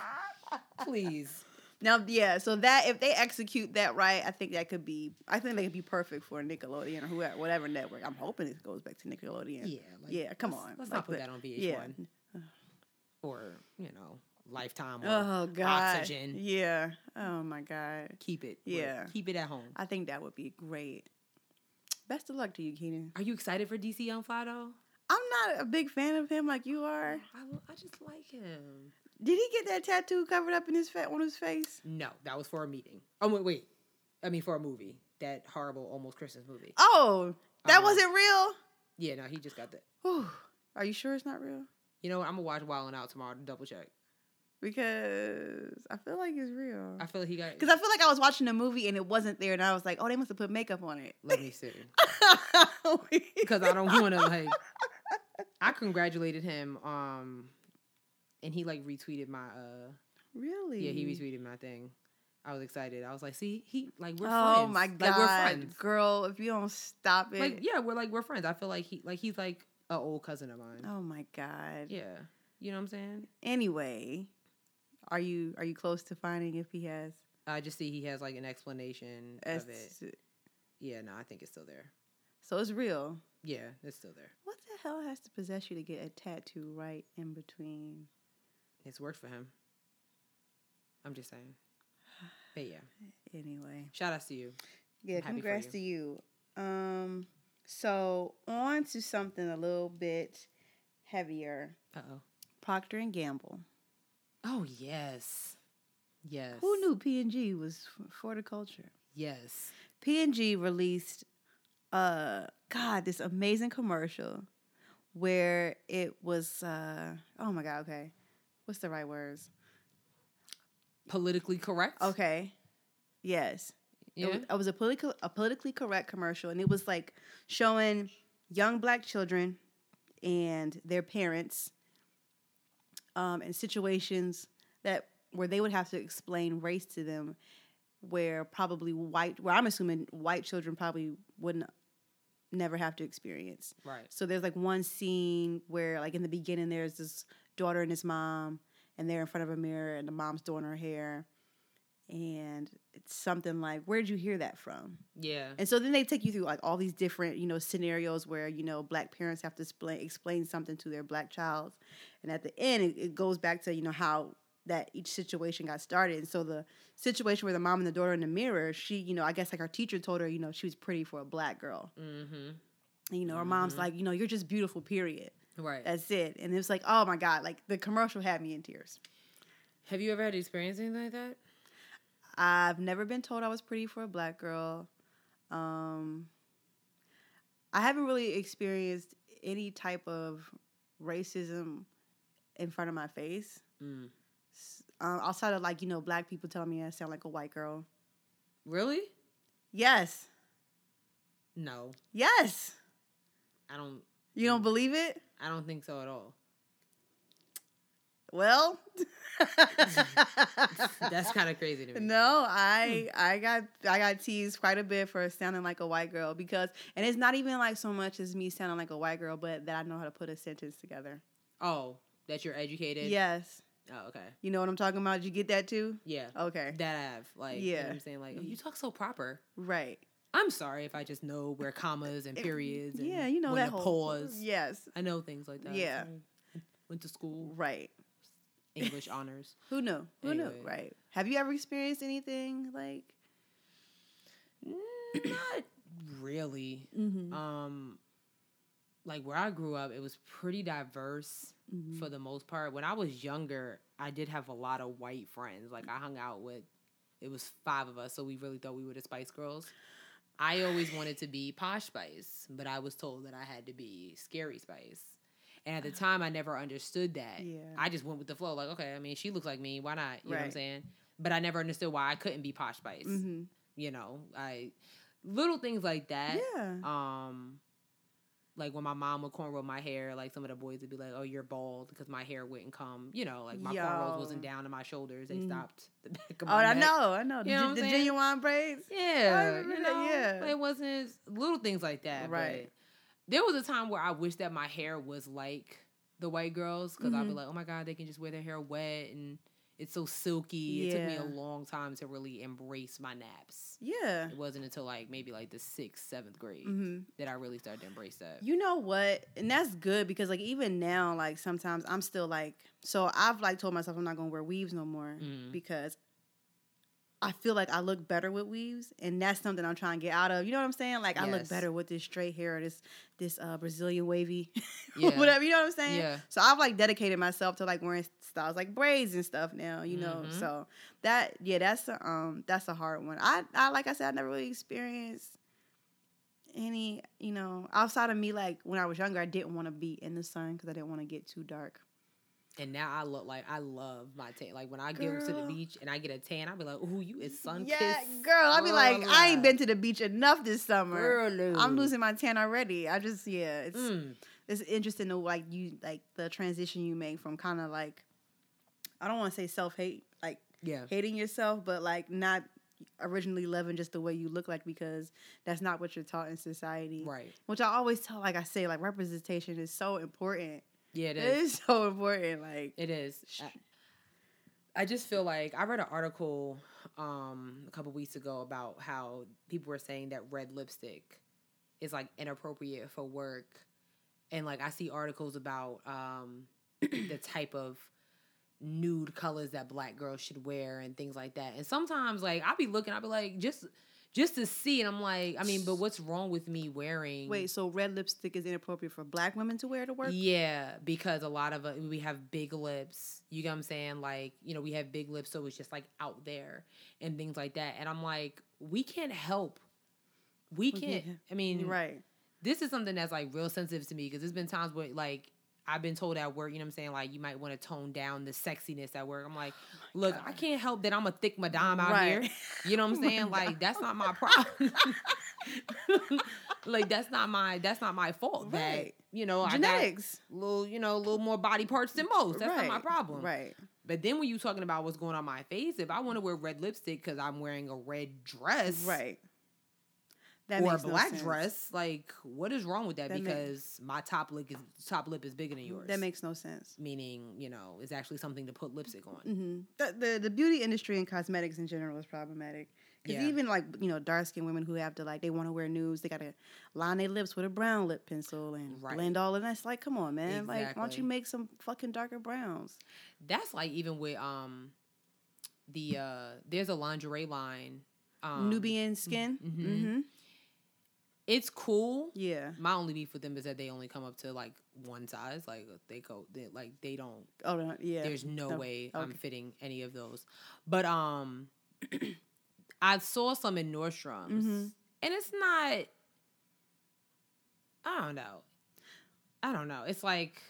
please. now yeah so that if they execute that right I think that could be I think they could be perfect for Nickelodeon or whoever whatever network I'm hoping it goes back to Nickelodeon Yeah, like, yeah come let's- on Let's Like not put that on VH1 yeah. or you know Lifetime Oh God. Oxygen. Yeah. Oh my God. Keep it. Yeah. keep it at home. I think that would be great. Best of luck to you, Kenan. Are you excited for DC Young Fly though? I'm not a big fan of him like you are. I, I just like him. Did he get that tattoo covered up in his fa- on his face? No, that was for a meeting. Oh wait, wait. I mean for a movie. That horrible almost Christmas movie. Oh, that Um, wasn't real. Yeah, no, he just got that. Whew. Are you sure it's not real? You know what? I'm gonna watch Wild and Out tomorrow to double check. Because I feel like it's real. I feel like he got. Because I feel like I was watching a movie and it wasn't there, and I was like, "Oh, they must have put makeup on it." Let me see. Because I don't want to like. I congratulated him. Um, and he like retweeted my uh. really? Yeah, he retweeted my thing. I was excited. I was like, see, he like we're oh friends. my god, like we're friends. girl! If you don't stop it, Like yeah, we're like we're friends. I feel like he like he's like an old cousin of mine. oh my god. Yeah, you know what I'm saying. Anyway, are you are you close to finding if he has? I just see he has like an explanation as of it. Yeah, no, I think it's still there. So it's real. Yeah, it's still there. What the hell has to possess you to get a tattoo right in between? It's worked for him. I'm just saying. But yeah, Anyway, shout out to you. yeah. I'm Congrats you. to you. Um, so on to something a little bit heavier. Uh oh. Procter and Gamble. Oh yes, yes. Who knew P and G was for the culture? Yes. P and G released, uh, God, this amazing commercial where it was, uh, oh my God, okay, what's the right words? Politically correct. Okay, yes, Yeah. it, was, it was a political, a politically correct commercial, and it was like showing young black children and their parents, um, in situations that where they would have to explain race to them, where probably white, where I'm assuming white children probably wouldn't never have to experience. right. So there's like one scene where, like in the beginning, there's this daughter and his mom, and they're in front of a mirror, and the mom's doing her hair, and it's something like, "Where'd you hear that from?" Yeah. And so then they take you through like all these different, you know, scenarios where you know black parents have to explain explain something to their black child, and at the end, it, it goes back to you know how that each situation got started. And so the situation where the mom and the daughter in the mirror, she, you know, I guess like her teacher told her, you know, she was pretty for a black girl. Mm-hmm. And, you know, her mom's Mhm. like, you know, you're just beautiful, period. Right. That's it. And it was like, oh my God, like the commercial had me in tears. Have you ever had experience anything like that? I've never been told I was pretty for a black girl. Um, I haven't really experienced any type of racism in front of my face. Mm. Um, outside of like, you know, black people telling me I sound like a white girl. Really? Yes. No, Yes. I don't. You don't believe it? I don't think so at all. Well, That's kind of crazy to me. No, I hmm. I got I got teased quite a bit for sounding like a white girl because and it's not even like so much as me sounding like a white girl, but that I know how to put a sentence together. Oh, that you're educated. Yes. Oh, okay. You know what I'm talking about? Did you get that too? Yeah. Okay. That I have. Like, you know Yeah. what I'm saying? Like, oh, you mm. talk so proper. Right. I'm sorry if I just know where commas and eh, periods and yeah, you know when that whole pause. Yes. I know things like that. Yeah. Went to school, Right. English honors. Who knew? Who knew? Right. Have you ever experienced anything like Mm, Not really. mm-hmm. Um, like where I grew up, it was pretty diverse Mm-hmm. for the most part. When I was younger, I did have a lot of white friends. Like I hung out with, it was five of us, so we really thought we were the Spice Girls. I always wanted to be Posh Spice, but I was told that I had to be Scary Spice. And at the time, I never understood that. Yeah. I just went with the flow. Like, okay, I mean, she looks like me. Why not? You know what I'm saying? But I never understood why I couldn't be Posh Spice. hmm You know, I little things like that. Yeah. Um, like when my mom would cornrow my hair, like some of the boys would be like, "Oh, you're bald," because my hair wouldn't come. You know, like my cornrows wasn't down to my shoulders; they Mhm. stopped the back of Oh, my I neck. know, I know. The, You know gen- what I'm the saying? genuine braids. Yeah, remember you that, know, there was a time where I wish that my hair was like the white girls because I'd be Mhm. like, oh my god, they can just wear their hair wet and it's so silky. It took me a long time to really embrace my naps. Yeah. It wasn't until like maybe like the sixth, seventh grade hmm that I really started to embrace that. You know what? And that's good because like even now, like sometimes I'm still like so I've like told myself I'm not gonna wear weaves no more Mhm. because I feel like I look better with weaves and that's something I'm trying to get out of. You know what I'm saying? Like I look better with this straight hair, this this uh Brazilian wavy, Yeah. whatever. You know what I'm saying? Yeah. So I've like dedicated myself to like wearing styles like braids and stuff now. You know, Mhm. so that yeah, that's a, um that's a hard one. I I like I said I never really experienced any you know outside of me like when I was younger I didn't want to be in the sun because I didn't want to get too dark. And now I look like I love my tan. Like when I go to the beach and I get a tan, I'll be like, "Ooh, you is sun yeah, kissed." girl, I'll be like I ain't been to the beach enough this summer. Girl, I'm losing my tan already. I just yeah, it's Mm. it's interesting to like you like the transition you make from kind of like I don't want to say self hate like Yeah. hating yourself, but like not originally loving just the way you look like because that's not what you're taught in society. Right. Which I always tell, like I say, like representation is so important. Yeah, it It is. is so important. Like It is. I, I just feel like I read an article um, a couple weeks ago about how people were saying that red lipstick is like inappropriate for work, and like I see articles about um, the type of nude colors that black girls should wear and things like that. And sometimes like I'll be looking, I'll be like just just to see, and I'm like, I mean, but what's wrong with me wearing? wait, so red lipstick is inappropriate for black women to wear to work? Yeah, because a lot of uh, we have big lips. You get what I'm saying? Like, you know, we have big lips, so it's just like out there and things like that. And I'm like, we can't help. We can't. Yeah. I mean, Right. this is something that's like real sensitive to me because there's been times where like I've been told at work, you know what I'm saying? Like, you might want to tone down the sexiness at work. I'm like, look, I can't help that I'm a thick madame out Right. here. You know what I'm Oh saying? like, God. that's not my problem. like, that's not my that's not my fault. That Right. you know, I got Genetics. little, you know, a little more body parts than most. That's right. not my problem. Right. But then when you talking about what's going on my face, if I want to wear red lipstick because I'm wearing a red dress, Right. That or a makes no black dress, like what is wrong with that? That because my top lip is top lip is bigger than yours. That makes no sense. meaning you know it's actually something to put lipstick on. hmm The, the the beauty industry and cosmetics in general is problematic. Because Yeah. even like you know dark skinned women who have to like they want to wear nudes, they gotta line their lips with a brown lip pencil and Right. blend all of that. It's like, come on, man! Like, why don't you make some fucking darker browns? That's like even with um the uh there's a lingerie line. Um, Nubian skin. mhm. Mm-hmm. It's cool. Yeah. My only beef with them is that they only come up to like one size. Like they go, they, like they don't Oh no, yeah. There's no, No, way I'm fitting any of those. But um I saw some in Nordstrom's Mhm. and it's not I don't know. I don't know. It's like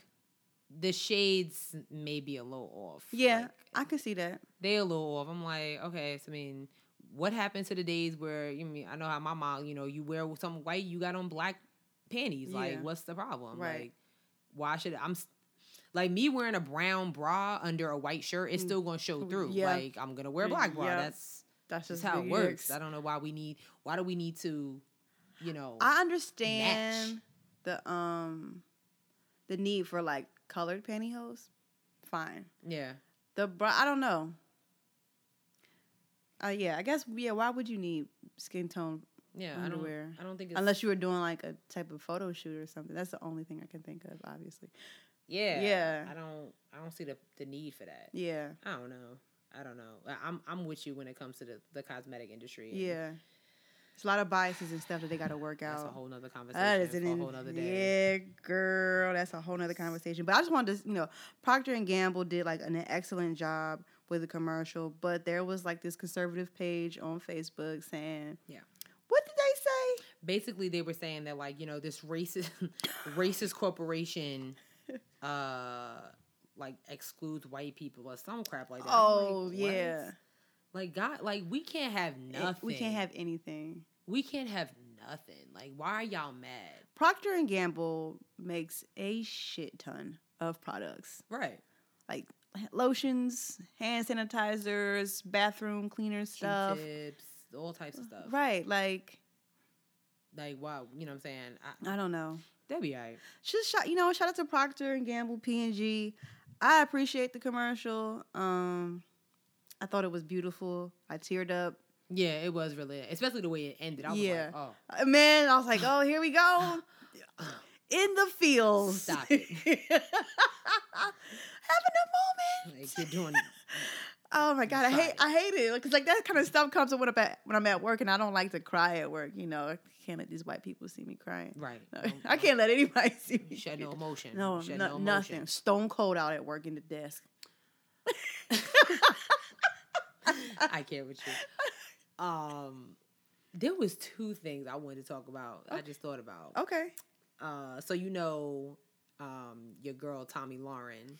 the shades may be a little off. yeah, Like, I can see that. they a little off. I'm like, okay, so I mean, what happened to the days where you mean I know how my mom, you know, you wear some white, you got on black panties. Like, Yeah. what's the problem? Right. Like, why should I'm like me wearing a brown bra under a white shirt? It's Mm. still gonna show through. Yeah. Like, I'm gonna wear a black bra. Yeah. That's That's just how it works. works. I don't know why we need. Why do we need to? You know. I understand the um the need for like colored pantyhose. Fine. yeah. The bra I don't know. Uh yeah, I guess yeah, why would you need skin tone Yeah. I don't. I don't think it's Unless you were doing like a type of photo shoot or something. That's the only thing I can think of, obviously. Yeah. Yeah. I don't. I don't see the the need for that. Yeah. I don't know. I don't know. I'm I'm with you when it comes to the, the cosmetic industry. and Yeah. It's a lot of biases and stuff that they gotta work out. That's a whole nother conversation That is an a whole nother day. yeah, girl. That's a whole nother conversation. But I just wanted to, you know, Procter and Gamble did like an excellent job with a commercial. But there was like this conservative page on Facebook saying, Yeah. what did they say?" basically they were saying that like you know this racist racist corporation uh like excludes white people or some crap like that. Oh like, what? yeah, Like God, like we can't have nothing. we can't have anything. we can't have nothing. Like why are y'all mad? Procter and Gamble makes a shit ton of products, Right. like lotions, hand sanitizers, bathroom cleaner stuff. Q-tips, all types of stuff. Right, like Like wow, you know what I'm saying? I, I don't know. that'd be alright. Just shout, you know, shout out to Procter and Gamble, P and G. I appreciate the commercial. Um, I thought it was beautiful. I teared up. Yeah, it was really, especially the way it ended. I was Yeah. like, oh, Uh, Man, I was like, oh, here we go. In the fields. Stop it. Having a moment. like you're doing. Oh my god, I hate I hate it because like that kind of stuff comes up when I'm at when I'm at work and I don't like to cry at work. You know, I can't let these white people see me crying. Right. No, I can't let anybody see me. Shed no emotion. No, no- no nothing. Stone cold out at work in the desk. I can't with you. Um, there was two things I wanted to talk about. I just thought about. Okay. Uh, so you know, um, your girl Tomi Lahren,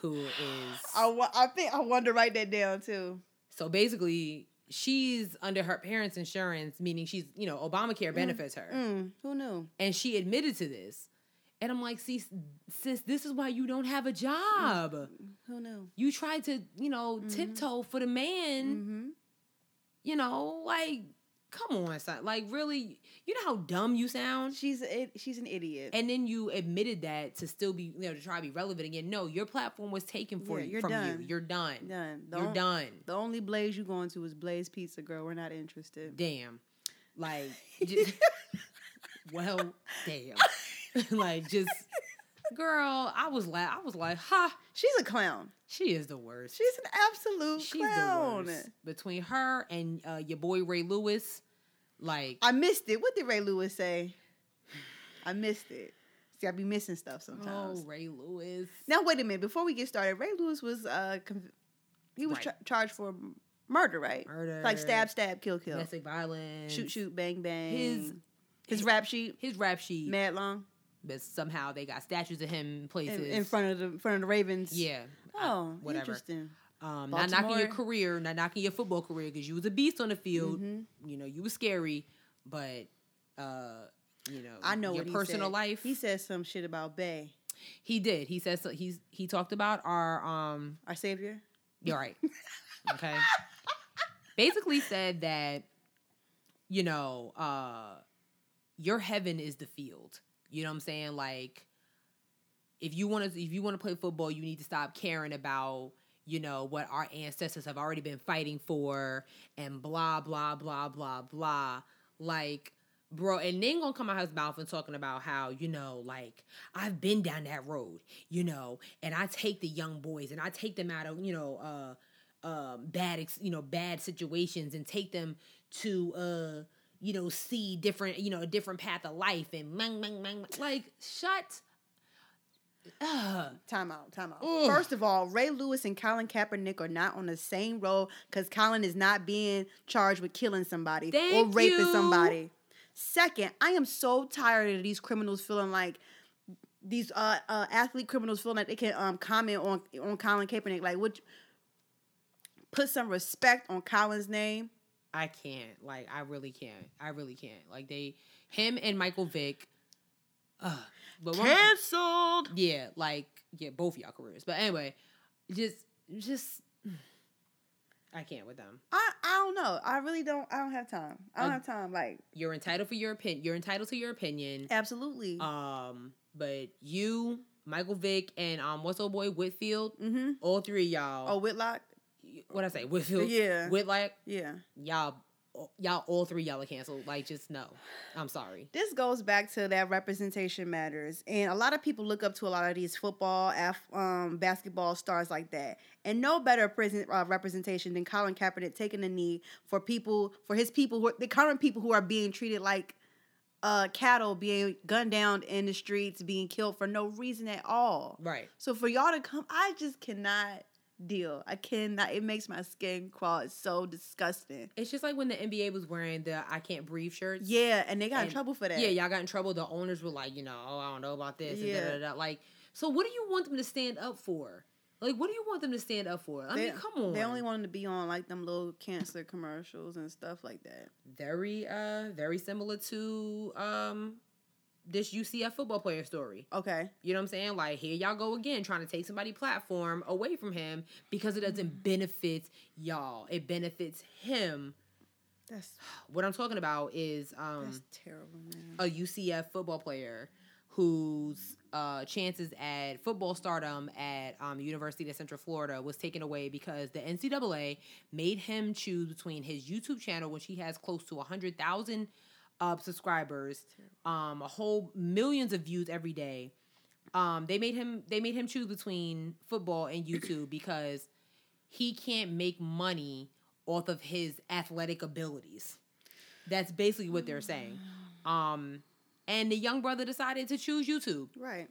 who is I, I think I wanted to write that down too. so basically she's under her parents' insurance, meaning she's you know Obamacare benefits her, Mm, who knew? and she admitted to this. And I'm like, see, sis, this is why you don't have a job. Who knew? You tried to, you know, tiptoe for the man. Mm-hmm. You know, like, come on, son. Like, really, you know how dumb you sound? She's a, she's an idiot. And then you admitted that to still be, you know, to try to be relevant again. No, your platform was taken for Yeah, you you're from done. you. You're done. done. The You're on- done. The only Blaze you going to is Blaze Pizza, girl. We're not interested. Damn. Like, just, well, damn. like, just, girl, I was like, I was like, ha, She's a clown. she is the worst. She's an absolute She's clown. the worst. Between her and uh, your boy Ray Lewis, like, I missed it. What did Ray Lewis say? I missed it. See, I be missing stuff sometimes. oh, Ray Lewis. Now wait a minute. Before we get started, Ray Lewis was uh conv- he was Right. cha- charged for murder, right? Murder. Like stab, stab, kill, kill, Domestic violence. shoot, shoot, bang, bang. His- his rap sheet, His rap sheet. mad long, but somehow they got statues of him in places. in, in front of the in front of the Ravens. Yeah. I- Oh, whatever. interesting. Um, not knocking your career, not knocking your football career, because you was a beast on the field. Mhm. You know, you was scary, but uh, you know, I know your personal said. life. He said some shit about Bay, he did. He says so, he's he talked about our um. our savior. You're right. okay. Basically said that, you know, uh, your heaven is the field. You know what I'm saying? Like, if you want to, if you want to play football, you need to stop caring about, you know, what our ancestors have already been fighting for, and blah blah blah blah blah. Like, bro, and then gonna come out his mouth and talking about how you know, like I've been down that road, you know, and I take the young boys and I take them out of, you know, uh, um, bad, ex- you know, bad situations and take them to, uh, you know, see different, you know, a different path of life and mang, mang, mang. like shut. Time out, time out. Ugh. First of all, Ray Lewis and Colin Kaepernick are not on the same road because Colin is not being charged with killing somebody or raping you. somebody. Second, I am so tired of these criminals feeling like these uh, uh athlete criminals feeling like they can um comment on on Colin Kaepernick. Like, would put some respect on Colin's name? I can't. Like, I really can't. I really can't. Like they, him and Michael Vick. Uh, but one- Cancelled. yeah, like yeah, both y'all careers. But anyway, just just I can't with them. I I don't know. I really don't. I don't have time. I don't Uh, have time. Like, You're entitled for your opinion. You're entitled to your opinion. absolutely. Um, but you, Michael Vick, and um, what's old boy Whitfield, mm-hmm. all three of y'all. Oh, Whitlock. what I say, Whitfield, Yeah. Whitlock, Yeah. y'all, y'all, all three y'all are canceled. Like, just no. I'm sorry. This goes back to that representation matters, and a lot of people look up to a lot of these football, af- um, basketball stars like that, and no better present uh, representation than Colin Kaepernick taking the knee for people, for his people, who are, the current people who are being treated like uh, cattle, being gunned down in the streets, being killed for no reason at all. Right. So for y'all to come, I just cannot deal. I cannot. It makes my skin crawl. It's so disgusting. It's just like when the NBA was wearing the "I can't breathe" shirts. Yeah, and they got in trouble for that. Yeah, y'all got in trouble. The owners were like, you know, oh, I don't know about this. Yeah. And da, da, da. Like, so what do you want them to stand up for? Like, what do you want them to stand up for? I They- mean, come on. They only wanted to be on like them little cancer commercials and stuff like that. very, uh, very similar to um, this UCF football player story. Okay. You know what I'm saying? Like, here y'all go again, trying to take somebody platform away from him because it doesn't benefit y'all. It benefits him. That's What I'm talking about is um. that's terrible, man. a UCF football player whose uh, chances at football stardom at um, University of Central Florida was taken away because the NCAA made him choose between his YouTube channel, which he has close to 100,000 uh, subscribers, um, a whole millions of views every day. Um, they made him they made him choose between football and YouTube because he can't make money off of his athletic abilities. That's basically what they're saying. Um, and the young brother decided to choose YouTube, Right.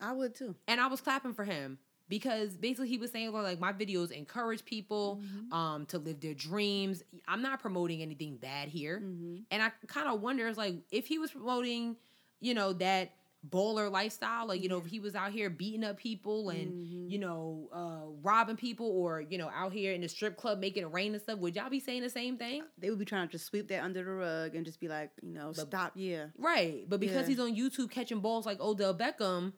I would too. and I was clapping for him because basically he was saying well, like my videos encourage people um to live their dreams. I'm not promoting anything bad here, Mm-hmm. and I kind of wonder is like if he was promoting, you know, that bowler lifestyle, like you know, if he was out here beating up people and Mm-hmm. you know uh robbing people or you know out here in the strip club making it rain and stuff, would y'all be saying the same thing? They would be trying to just sweep that under the rug and just be like, you know, But- stop. Yeah. Right. But because Yeah. he's on YouTube catching balls like Odell Beckham,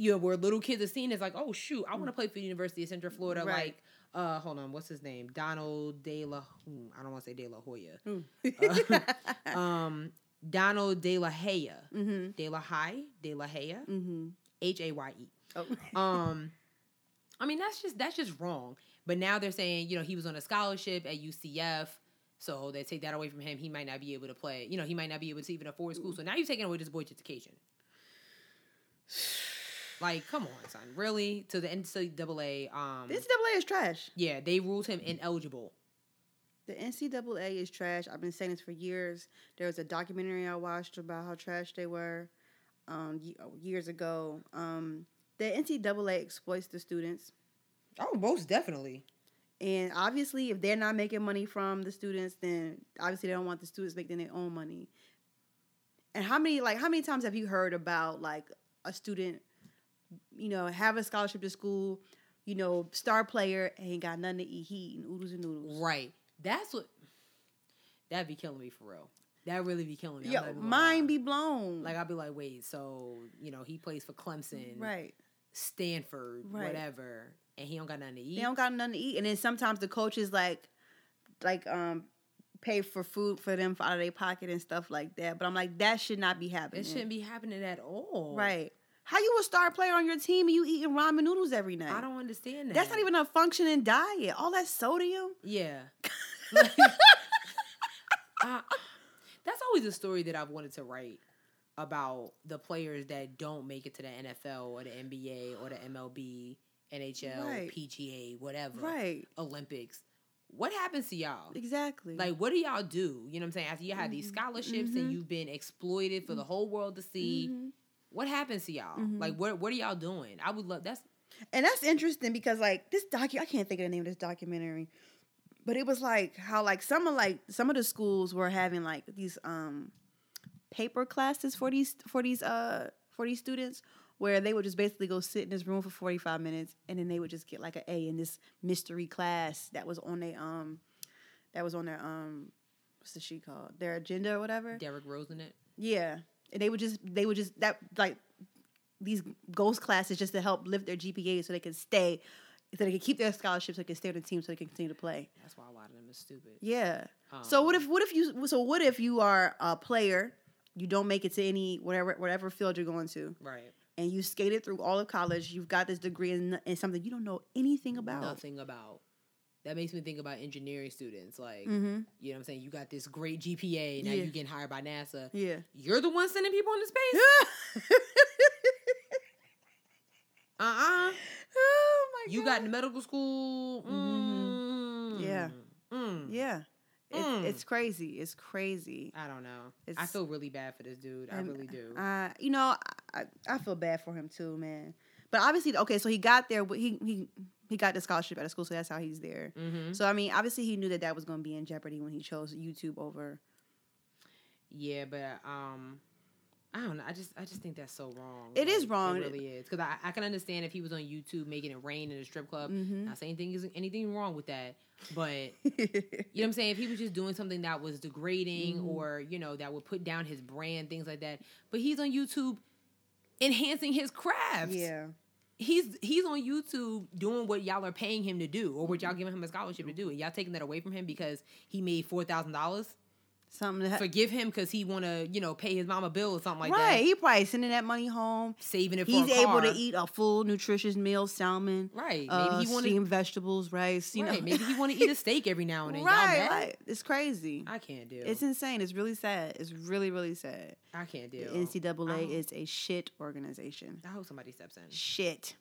you know, where little kids are seeing it's like, oh shoot, I want to play for the University of Central Florida. Right. Like, uh, hold on, what's his name? Donald De La. hmm, I don't want to say De La Hoya. Mm. Um, Donald De La Haya. mm-hmm. De La Hay. De La Haya. Mm-hmm. H A Y E. Oh. Um, I mean that's just that's just wrong. But now they're saying you know he was on a scholarship at UCF, so they take that away from him. He might not be able to play. You know he might not be able to even afford school. So now you're taking away this boy's education. Like, come on, son. Really? To the NCAA, um, the NCAA is trash. yeah, they ruled him ineligible. The NCAA is trash. I've been saying this for years. There was a documentary I watched about how trash they were um, years ago. Um, the NCAA exploits the students. Oh, most definitely. And obviously, if they're not making money from the students, then obviously they don't want the students making their own money. And how many like how many times have you heard about like a student, you know, have a scholarship to school, you know, star player ain't got nothing to eat, he eating oodles and noodles. Right. That's what. That'd be killing me for real. That really be killing me. Yo, not mind be blown. Like I'd be like, wait, so you know he plays for Clemson, right. Stanford, Right. whatever, and he don't got nothing to eat. They don't got nothing to eat, and then sometimes the coaches like, like um, pay for food for them out of their pocket and stuff like that. But I'm like, that should not be happening. it shouldn't be happening at all. Right. How you a star player on your team and you eating ramen noodles every night? I don't understand that. That's not even a functioning diet. All that sodium. Yeah. Uh, that's always a story that I've wanted to write about the players that don't make it to the NFL or the NBA or the MLB, NHL, Right. PGA, whatever, Right. Olympics. What happens to y'all? Exactly. Like, what do y'all do? You know what I'm saying? After you have these Mhm. scholarships Mhm. and you've been exploited for the whole world to see, Mhm. What happens to y'all? Mhm. Like, what what are y'all doing? I would love that's And that's interesting because like this docu I can't think of the name of this documentary. But it was like how like some of like some of the schools were having like these um paper classes for these for these uh for these students where they would just basically go sit in this room for 45 minutes and then they would just get like an A in this mystery class that was on their um that was on their um what's the she called? Their agenda or whatever. Derrick Rose in it. Yeah. And they would just they would just that like these ghost classes just to help lift their GPA so they can stay so they can keep their scholarships so they can stay on the team so they can continue to play. That's why a lot of them is stupid. Yeah. so what Um, if what if you so what if you are a player, you don't make it to any whatever whatever field you're going to, right? and you skated through all of college, you've got this degree in, in something you don't know anything about. nothing about. That makes me think about engineering students. Like, Mm-hmm. you know what I'm saying? You got this great GPA, now Yeah. you're getting hired by NASA. Yeah. You're the one sending people into space? Uh-uh. oh my You god. got in medical school. Mhm. Yeah. Mm. Mm. Yeah. It's, Mm. it's crazy. It's crazy. I don't know. I feel really bad for this dude. I really do. Uh, you know, I, I feel bad for him too, man. But obviously, okay, so he got there. He he he got the scholarship out of school, so that's how he's there. Mm-hmm. So I mean, obviously he knew that that was going to be in jeopardy when he chose YouTube over. Yeah, but um, I don't know. I just I just think that's so wrong. It is wrong. It really is. Because I, I can understand if he was on YouTube making it rain in a strip club. Mhm. Not saying anything is anything wrong with that, but you know what I'm saying. If he was just doing something that was degrading Mhm. or you know that would put down his brand, things like that. But he's on YouTube enhancing his craft. yeah. He's he's on YouTube doing what y'all are paying him to do, or what y'all giving him a scholarship to do, and y'all taking that away from him because he made four thousand dollars. Something that Forgive him because he want to, you know, pay his mama bill or something like right. that. Right, he probably sending that money home. Saving it for He's able to eat a full nutritious meal, salmon, Right. Maybe uh, he want to. steamed vegetables, rice. You Right. know, Maybe he want to eat a steak every now and then. Right, right. It's crazy. I can't do. It's insane. It's really sad. It's really, really sad. I can't do. The NCAA Oh. is a shit organization. I hope somebody steps in. Shit.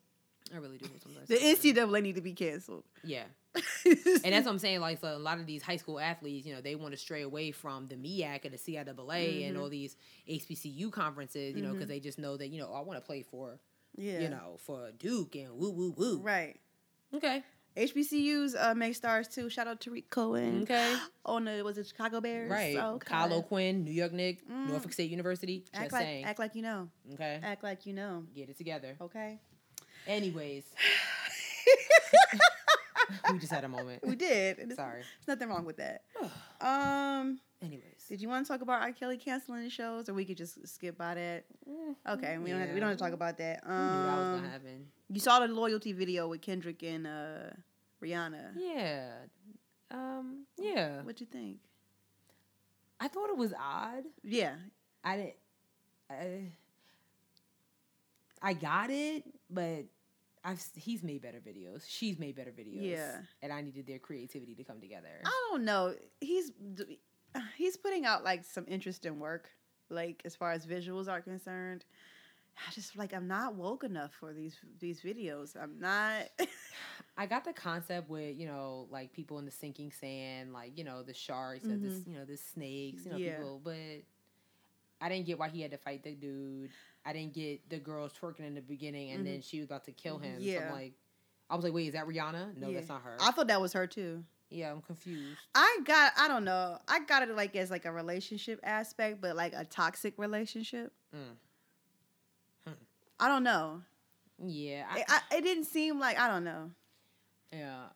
I really do hope somebody. The in. NCAA need to be canceled. Yeah. And that's what I'm saying. Like, a lot of these high school athletes, you know, they want to stray away from the MEAC and the CIAA and Mhm. all these HBCU conferences, you know, because they just know that, you know, I want to play for, yeah. you know, for Duke and woo woo woo. Right. Okay. HBCUs uh, make stars too. Shout out to Tarik Cohen. Okay. On the was it Chicago Bears? Right. Okay. Kyle O'Quinn, New York Nick, Mm. Norfolk State University. Just Act like saying. act like you know. okay. Act like you know. Get it together. Okay. Anyways, we just had a moment. We did. Sorry. There's nothing wrong with that. Um. Anyways. Did you want to talk about R. Kelly canceling the shows, or we could just skip by that? Mm, Okay, we don't have to, we don't have to talk about that. Knew that was Um, gonna happen. you saw the loyalty video with Kendrick and uh, Rihanna. Yeah. Um. Yeah. What do you think? I thought it was odd. Yeah, I didn't. I, I got it, but I've he's made better videos. She's made better videos. Yeah. and I needed their creativity to come together. I don't know. He's he's putting out like some interesting work, like as far as visuals are concerned. I just like I'm not woke enough for these these videos. I'm not. I got the concept with you know like people in the sinking sand, like you know the sharks, or this you know the snakes, you know Mm-hmm. Yeah. people, but. I didn't get why he had to fight the dude. I didn't get the girls twerking in the beginning, and then she was about to kill him. So Mm-hmm. Yeah. I'm like, I was like, wait, is that Rihanna? No, Yeah. that's not her. I thought that was her too. yeah, I'm confused. I got I don't know. I got it like as like a relationship aspect, but like a toxic relationship. Mm. I don't know. Yeah, I, It, I, it didn't seem like I don't know. yeah.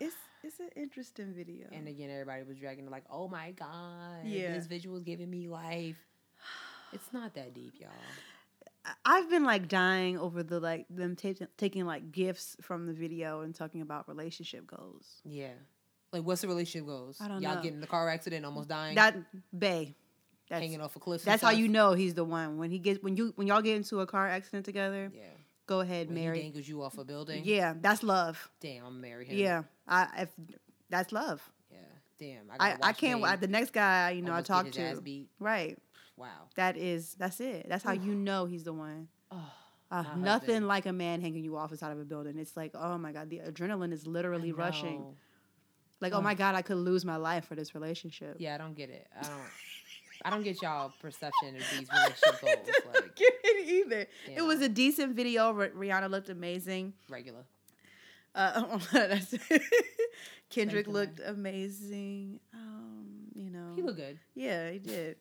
It's it's an interesting video. And again, everybody was dragging like, "Oh my god, Yeah. this visual is giving me life." It's not that deep, y'all. I- I've been like dying over the like them taking taking like gifts from the video and talking about relationship goals. Yeah, like what's the relationship goals? I don't y'all know. get in a car accident, almost dying, That Bay. That's hanging off a cliff. that's how you know he's the one. When he gets when you when y'all get into a car accident together, Yeah, go ahead, when he marry. dangles you off a building. Yeah, that's love. damn, I'm marry him. Yeah, I if that's love. yeah, damn. I, I, I can't. Babe The next guy, you know, I almost talked to. Right. Wow. That is. That's it. That's how you know he's the one. Oh, Uh, nothing husband. like a man hanging you off the side of a building. It's like, oh my god, the adrenaline is literally rushing. Like, oh my god, I could lose my life for this relationship. Yeah, I don't get it. I don't. I don't get y'all perception of these relationship I goals. don't Like get it either. It was a decent video. Ri- Rihanna looked amazing. regular. Uh, that's- Kendrick looked amazing. Um, you know, He looked good. yeah, he did.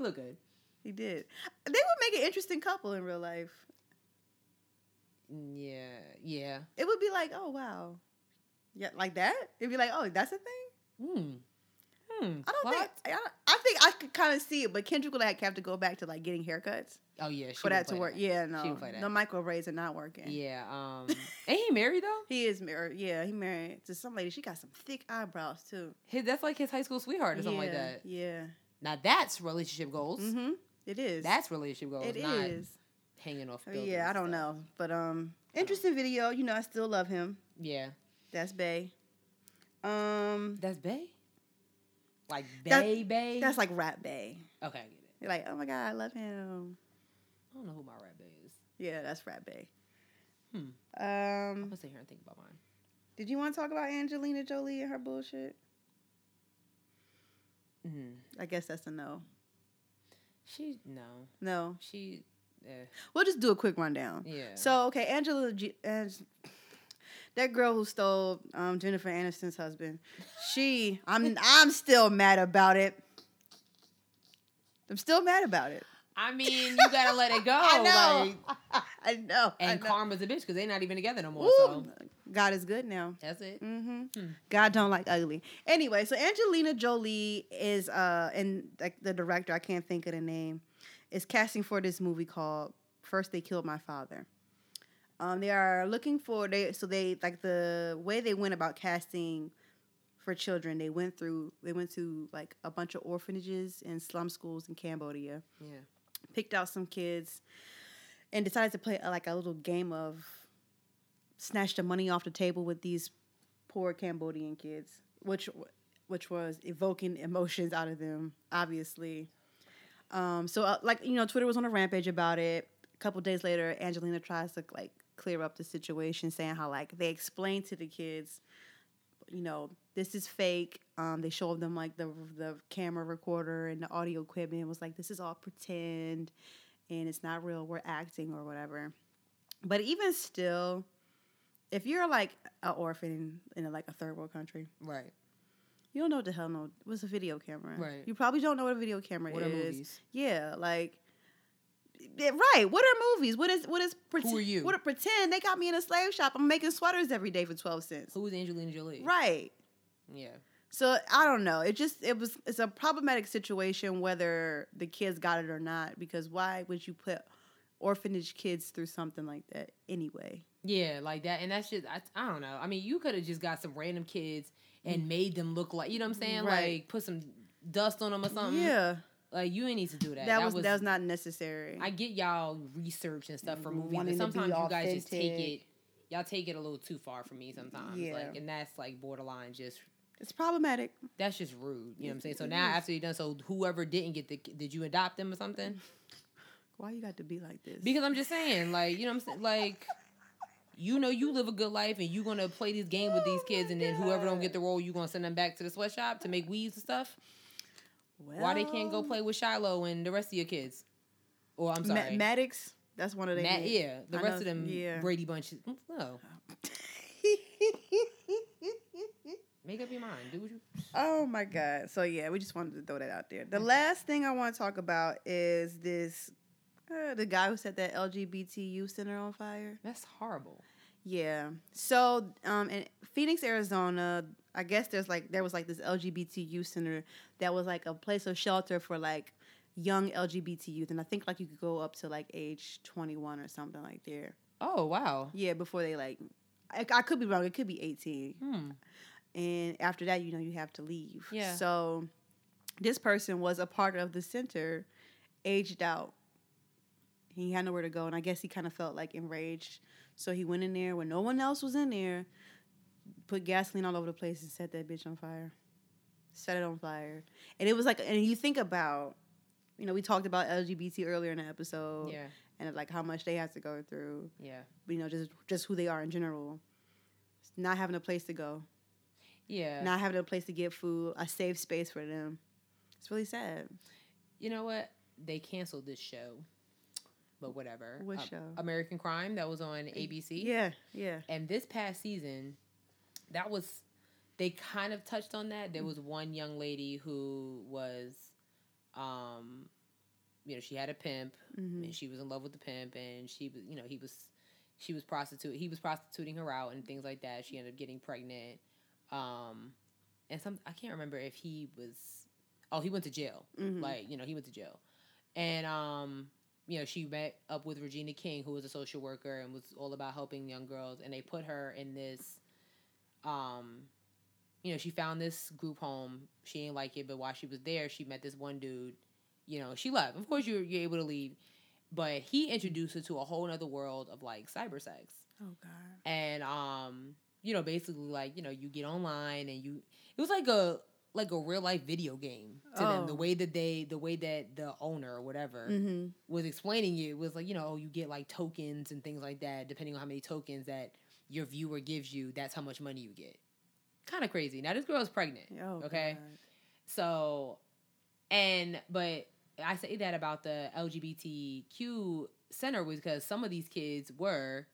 He look good. He did. They would make an interesting couple in real life. Yeah, yeah. It would be like, oh wow, yeah, like that. It'd be like, oh, that's a thing. Hmm. Hmm. I don't What? think. I, I think I could kind of see it, but Kendrick would like have to go back to like getting haircuts Oh yeah, she for that to work. that. Yeah, no, would play that. the micro braids are not working. Yeah. Um. ain't he married though? He is married. Yeah, he married to some lady. She got some thick eyebrows too. His, that's like his high school sweetheart or something like that. Yeah. Now that's relationship goals. Mm-hmm. It is. That's relationship goals. it not is. hanging off. I buildings yeah, I don't know, but um, interesting video. You know, I still love him. Yeah, That's Bay. Um, that's Bay. Like That- Bay Bay. that's like rap Bay. okay. I get it. You're like, oh my god, I love him. I don't know who my rap Bay is. Yeah, that's rap Bay. Hmm. Um, I'm gonna sit here and think about mine. did you want to talk about Angelina Jolie and her bullshit? Hmm I guess that's a no. She no. No, She. Eh, we'll just do a quick rundown. yeah. So okay, Angela. G- Ang- that girl who stole um, Jennifer Aniston's husband. She, I'm, I'm still mad about it. I'm still mad about it. I mean, you gotta let it go. I know. like- I know. I and know. karma's a bitch because they're not even together no more. Ooh, So God is good now. that's it. hmm Hmm. God don't like ugly. Anyway, so Angelina Jolie is uh and like the director, I can't think of the name, is casting for this movie called First They Killed My Father. Um, they are looking for they so they like the way they went about casting for children. They went through they went to like a bunch of orphanages and slum schools in Cambodia Yeah. picked out some kids and decided to play uh, like a little game of snatch the money off the table with these poor Cambodian kids, which which was evoking emotions out of them, obviously. Um, so uh, like you know, Twitter was on a rampage about it. A couple days later, Angelina tries to like clear up the situation, saying how like they explained to the kids, you know, this is fake. Um, they showed them like the the camera recorder and the audio equipment. It was like this is all pretend, and it's not real. We're acting or whatever. But even still, if you're like an orphan in, in like a third world country, Right. you don't know what the hell no what's a video camera. Right. You probably don't know what a video camera What are is. movies? Yeah, like eh, right. What are movies? What is what is pretend? Who are you? What are pretend? They got me in a slave shop. I'm making sweaters every day for twelve cents. Who is Angelina Jolie? Right. Yeah. So I don't know. It just it was it's a problematic situation whether the kids got it or not because why would you put orphanage kids through something like that anyway? Yeah, like that, and that's just I, I don't know. I mean, you could have just got some random kids and made them look like you know what I'm saying, Mm. Right. like put some dust on them or something. yeah, like you ain't need to do that. that, was, that was not necessary. I get y'all research and stuff for movies, Wanting but sometimes you guys just take it. Y'all take it a little too far for me sometimes. Yeah. Like, and that's like borderline just it's problematic. that's just rude. You know what I'm saying? So now after you're done, so whoever didn't get the did you adopt them or something? Why you got to be like this? Because I'm just saying, like, you know what I'm saying? Like, you know you live a good life and you're gonna play this game with these kids and then whoever don't get the role, you're gonna send them back to the sweatshop to make weaves and stuff. Why they can't go play with Shiloh and the rest of your kids? Or I'm Ma- sorry. Maddox. That's one of them. Matt, yeah, the I rest know- of them yeah. Brady bunches. No, make up your mind. Do what you. oh my god. So yeah, we just wanted to throw that out there. The last thing I want to talk about is this uh, the guy who set that LGBTQ center on fire. That's horrible. Yeah. So um in Phoenix, Arizona, I guess there's like there was like this LGBTQ center that was like a place of shelter for like young LGBT youth and I think like you could go up to like age 21 or something like there. Oh wow. Yeah, before they like I, I could be wrong. It could be 18. Hmm. and after that you know you have to leave Yeah. so this person was a part of the center aged out he had nowhere to go and i guess he kind of felt like enraged so he went in there when no one else was in there put gasoline all over the place and set that bitch on fire set it on fire and it was like and you think about you know we talked about lgbt earlier in the episode Yeah. and like how much they have to go through Yeah. you know just just who they are in general not having a place to go Yeah. not having a place to get food, a safe space for them. It's really sad. You know what? They canceled this show. But whatever. What Um, show? American Crime that was on ABC. Yeah, yeah. And this past season, that was they kind of touched on that. There was one young lady who was um you know, she had a pimp hmm and she was in love with the pimp and she was you know, he was she was prostitute he was prostituting her out and things like that. She ended up getting pregnant. Um and some I can't remember if he was oh, he went to jail. hmm Like, you know, he went to jail. And um, you know, she met up with Regina King, who was a social worker and was all about helping young girls, and they put her in this um you know, she found this group home. She didn't like it, but while she was there, she met this one dude. You know, she left. Of course, you're you're able to leave, but he introduced her to a whole other world of like cyber sex oh God. and um you know basically like you know you get online and you it was like a like a real life video game to them the Oh. way that they the way that the owner or whatever hmm was explaining it was like you know you get like tokens and things like that depending on how many tokens that your viewer gives you that's how much money you get kind of crazy now this girl is pregnant Oh, Okay. God. so, and but I say that about the LGBTQ center was because some of these kids were,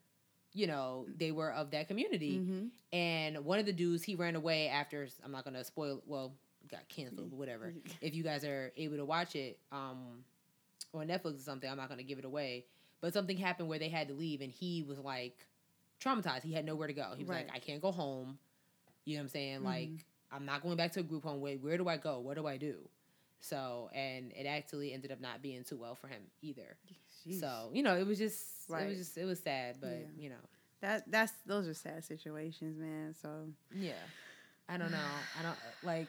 you know, they were of that community. Mhm. And one of the dudes, he ran away after. I'm not gonna spoil. Well, got canceled, but whatever. if you guys are able to watch it, um, on Netflix or something, I'm not gonna give it away. But something happened where they had to leave, and he was like traumatized. He had nowhere to go. He was Right. like, I can't go home. You know what I'm saying? Mhm. Like, I'm not going back to a group home. Wait, where do I go? What do I do? So, and it actually ended up not being too well for him either. Jeez. So, you know, it was just, it was just, it was sad, but Yeah. you know, that that's those are sad situations, man. So, yeah. I don't know. I don't like.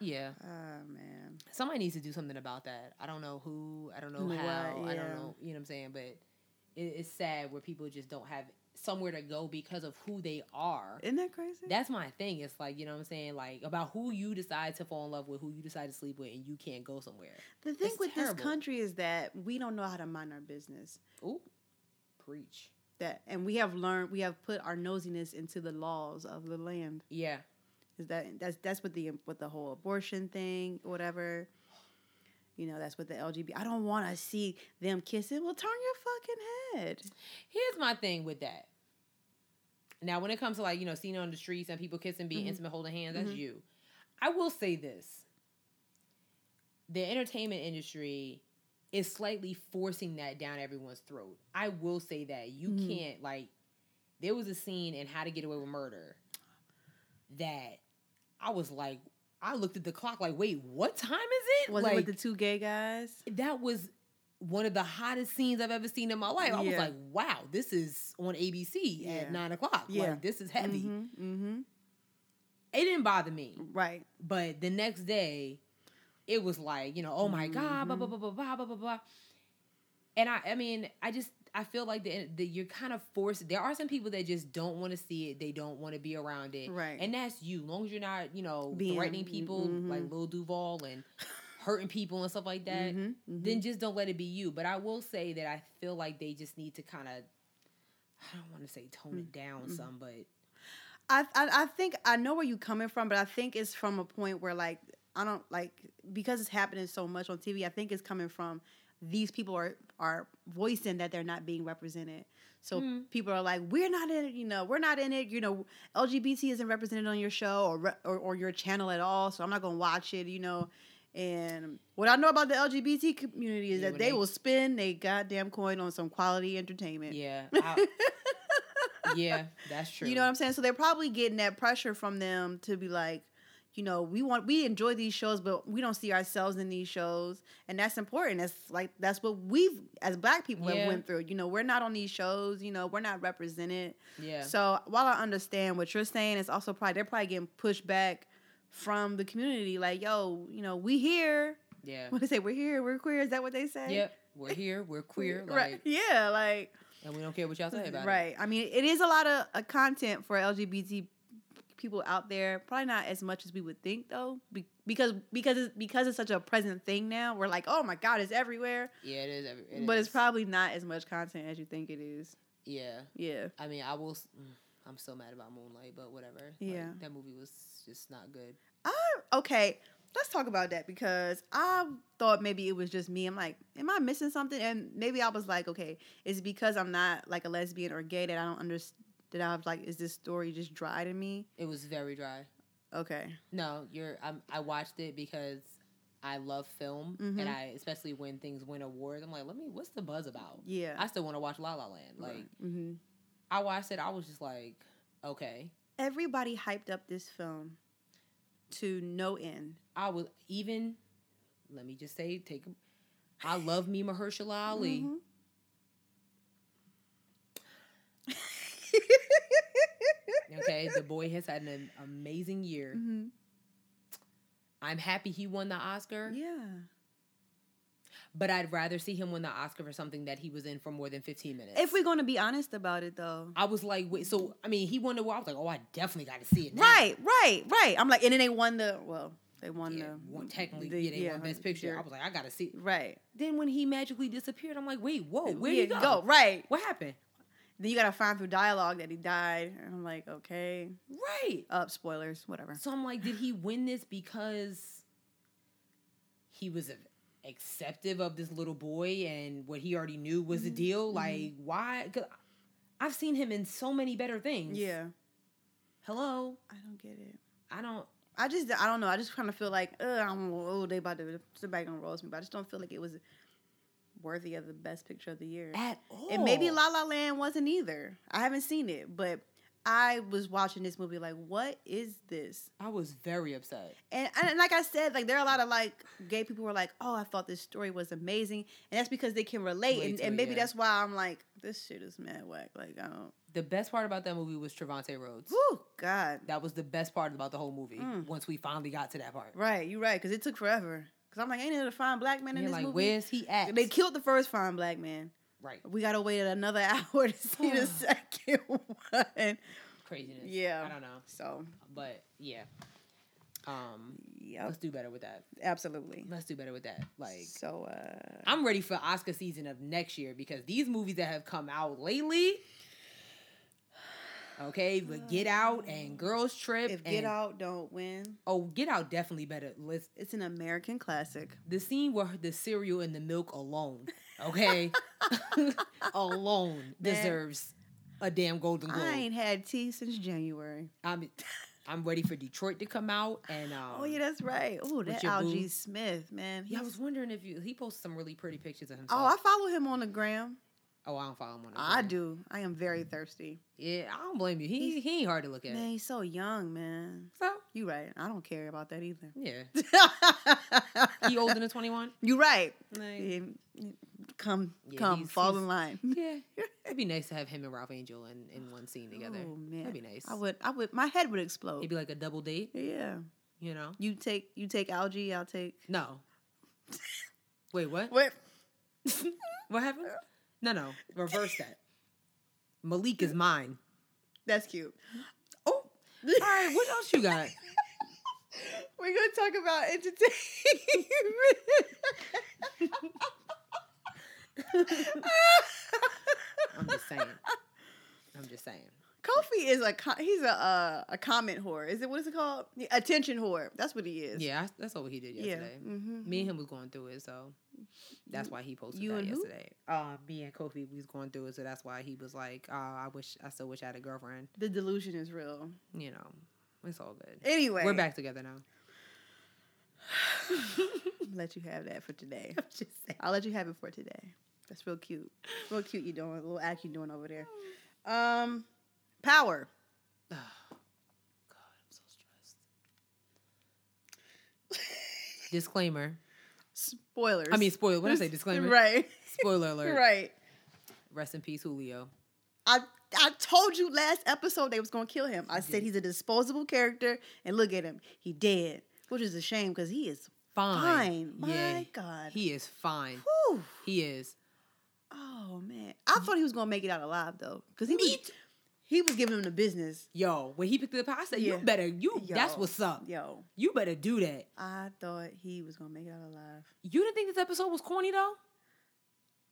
Yeah, oh man, somebody needs to do something about that. I don't know who. I don't know What, how. I don't know. You know what I'm saying? But it, it's sad where people just don't have somewhere to go because of who they are. isn't that crazy? That's my thing. It's like you know what I'm saying, like about who you decide to fall in love with, who you decide to sleep with, and you can't go somewhere. the thing it's with terrible. this country is that we don't know how to mind our business. Ooh, preach. That and we have learned we have put our nosiness into the laws of the land. Yeah, Is that that's that's what the with the whole abortion thing, whatever. You know, that's what the LGBT. I don't want to see them kissing. Well, turn your fucking head. here's my thing with that. Now, when it comes to like you know seeing on the streets and people kissing, being Mhm. intimate, holding hands, that's Mhm. you. I will say this: the entertainment industry is slightly forcing that down everyone's throat. I will say that you Mhm. can't like. There was a scene in How to Get Away with Murder that I was like, I looked at the clock like, wait, what time is it? Was like, it with the two gay guys? that was one of the hottest scenes I've ever seen in my life. I was like, wow, this is on ABC Yeah. at nine o'clock. Yeah. Like, this is heavy. Mm-hmm, mm-hmm. It didn't bother me. Right. But the next day, it was like, you know, oh my God, blah, blah, Mhm. blah, blah, blah, blah, blah, blah. And I, I mean, I just, I feel like the, the, you're kind of forced. There are some people that just don't want to see it. They don't want to be around it. Right. And that's you. As long as you're not, you know, Being- threatening people mhm. like Lil Duval and hurting people and stuff like that Mhm, mhm. then just don't let it be you. But I will say that I feel like they just need to kind of, I don't want to say tone it down Mm-hmm. some, but I, I I think I know where you're coming from, but I think it's from a point where like I don't like because it's happening so much on TV. I think it's coming from these people are are voicing that they're not being represented. So Hmm. people are like, we're not in it. You know, we're not in it. You know, LGBT isn't represented on your show or re- or, or your channel at all. So I'm not gonna watch it. You know. And what I know about the LGBT community is Yeah, that they they- will spend a goddamn coin on some quality entertainment. yeah, yeah, that's true. You know what I'm saying? So they're probably getting that pressure from them to be like, you know, we want we enjoy these shows, but we don't see ourselves in these shows, and that's important. That's like that's what we've as Black people Yeah. have went through. You know, we're not on these shows. You know, we're not represented. yeah, So while I understand what you're saying, it's also probably they're probably getting pushed back from the community. Like, yo, you know, we here. yeah, What they say? We're here. We're queer. Is that what they say? yep. We're here. We're queer, like, right. Yeah. Like. and we don't care what y'all say about it. right. I mean, it is a lot of uh, content for LGBT people out there. Probably not as much as we would think, though, be- because because it's, because it's such a present thing now. We're like, oh my god, it's everywhere. Yeah, it is. every- it but is. it's probably not as much content as you think it is. yeah. Yeah. I mean, I will. mm, I'm so mad about Moonlight, but whatever. Like, Yeah. that movie was just not good. I, okay, let's talk about that because I thought maybe it was just me. I'm like, am I missing something? And maybe I was like, okay, it's because I'm not like a lesbian or gay that I don't understand. That I was like, is this story just dry to me? It was very dry. Okay. No, you're. I'm, I watched it because I love film, Mhm. and I especially when things win awards. I'm like, let me. What's the buzz about? Yeah. I still want to watch La La Land. Like hmm I watched it, I was just like, okay. everybody hyped up this film to no end. I was even. Let me just say, take. I love me Mahershala Ali. Mhm. Okay, the boy has had an amazing year. Mhm. I'm happy he won the Oscar, Yeah. but I'd rather see him win the Oscar for something that he was in for more than 15 minutes. If we're going to be honest about it, though. I was like, wait, so I mean, he won the award. I was like, oh, I definitely got to see it. Now. Right, right, right. I'm like, and then they won the, well, they won Yeah, the. one, technically, the- yeah, they yeah, won Best Picture. yeah. I was like, I gotta see. It. Right. Then when he magically disappeared, I'm like, wait, whoa, where'd Yeah, he go? Right. What happened? Then you got to find through dialogue that he died. And I'm like, okay. Right. Up, spoilers, whatever. So I'm like, did he win this because he was a- acceptive of this little boy and what he already knew was the Mhm, deal? mhm. Like, why? Cause I've seen him in so many better things. Yeah. Hello. I don't get it. I don't. I just I don't know. I just kind of feel like uh, I'm oh they about to somebody gonna roast me, but I just don't feel like it was worthy of the best picture of the year. At all. And maybe La La Land wasn't either. I haven't seen it, but I was watching this movie like, what is this? I was very upset. And, and like I said, like there are a lot of like gay people who are like, oh, I thought this story was amazing, and that's because they can relate, and, and maybe yeah. that's why I'm like, this shit is mad whack. Like I don't. The best part about that movie was Trevante Rhodes. Oh God. That was the best part about the whole movie. Mm. Once we finally got to that part. Right, you're right, because it took forever. Because I'm like, ain't it a fine black man in You're this like, movie? where's he at? They killed the first fine black man. right. We gotta wait another hour to see the second one. Craziness. Yeah. I don't know. So, But yeah. Um yeah, let's do better with that. absolutely. Let's do better with that. Like So, uh, I'm ready for Oscar season of next year because these movies that have come out lately Okay, but Get Out and Girls Trip if and Get Out don't win, Oh, Get Out definitely better. Let's it's an American classic. the scene where the cereal and the milk alone, okay, alone deserves a damn Golden Globe. I ain't had tea since January. I'm I'm ready for Detroit to come out and um, oh yeah, that's right. Oh, that. Algee Smith, man. yeah. I was wondering if you he posted some really pretty pictures of himself. Oh, I follow him on the gram. Oh, I don't follow him on. Instagram. I do. I am very mm. thirsty. Yeah, I don't blame you. He he ain't hard to look at. Man, he's so young, man. So You right. I don't care about that either. yeah, he older than twenty one. You right. Like, Yeah, Come, Yeah, come, he's- fall he's- in line. yeah, it'd be nice to have him and Ralph Angel in, in one scene oh, together. Oh man, That'd be nice. I would, I would. My head would explode. It'd be like a double date. yeah. You know? You take, you take Algee. I'll take. No. Wait, what? What? What happened? No, no. Reverse that. Malik is mine. That's cute. Oh, all right. What else you got? We're gonna talk about entertainment. I'm just saying. I'm just saying. Kofi is a he's a uh, a comment whore. Is it what is it called? Yeah, Attention whore. That's what he is. Yeah, I, that's what he did Yeah. yesterday. Mm-hmm. Me and him was going through it, so that's why he posted You that yesterday. Uh, me and Kofi we was going through it, so that's why he was like, uh, "I wish, I still wish I had a girlfriend." The delusion is real. You know, it's all good. Anyway, We're back together now. let you have that for today. I'm just saying. I'll let you have it for today. That's real cute. Real cute. You doing a little act you doing over there. Um, power. Oh, God, I'm so stressed. Disclaimer. Spoilers. I mean, spoiler. When I say disclaimer, right, spoiler alert. right. Rest in peace, Julio. I I told you last episode they was gonna kill him. I You said did. he's a disposable character, and look at him, he dead, which is a shame because he is Fine. fine. My Yeah, God. he is fine. Whew. He is. Oh man, I thought he was gonna make it out alive though, because he was Me t- he was giving him the business. Yo, when he picked it up, I said, Yeah. "You better, you. That's what's up. Yo, You better do that." I thought he was gonna make it out alive. You didn't think this episode was corny though?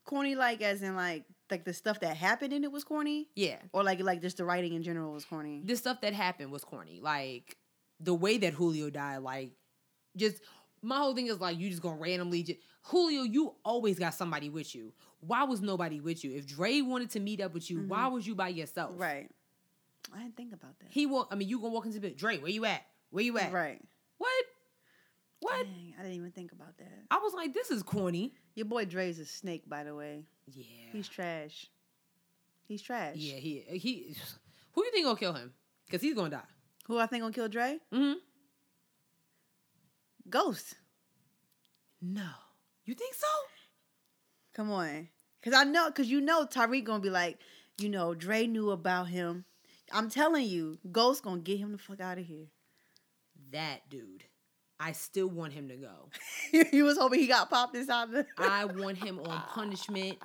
Corny, like as in like like the stuff that happened in it was corny, Yeah. or like like just the writing in general was corny. The stuff that happened was corny. Like the way that Julio died, like just my whole thing is like you just gonna randomly just Julio, you always got somebody with you. Why was nobody with you? If Dre wanted to meet up with you, why was you by yourself? Mm-hmm. Right. I didn't think about that. He walk. I mean, you gonna walk into the. Dre, where you at? Where you at? Right. What? What? Dang, I didn't even think about that. I was like, this is corny. Your boy Dre's a snake, by the way. Yeah. He's trash. He's trash. yeah. He he. Who you think gonna kill him? Cause he's gonna die. Who I think gonna kill Dre? Mm-hmm. Ghost. No. You think so? Come on. Cause I know, cause you know Tariq gonna be like, you know, Dre knew about him. I'm telling you, Ghost gonna get him the fuck out of here. That dude. I still want him to go. you was hoping he got popped inside the. I want him on punishment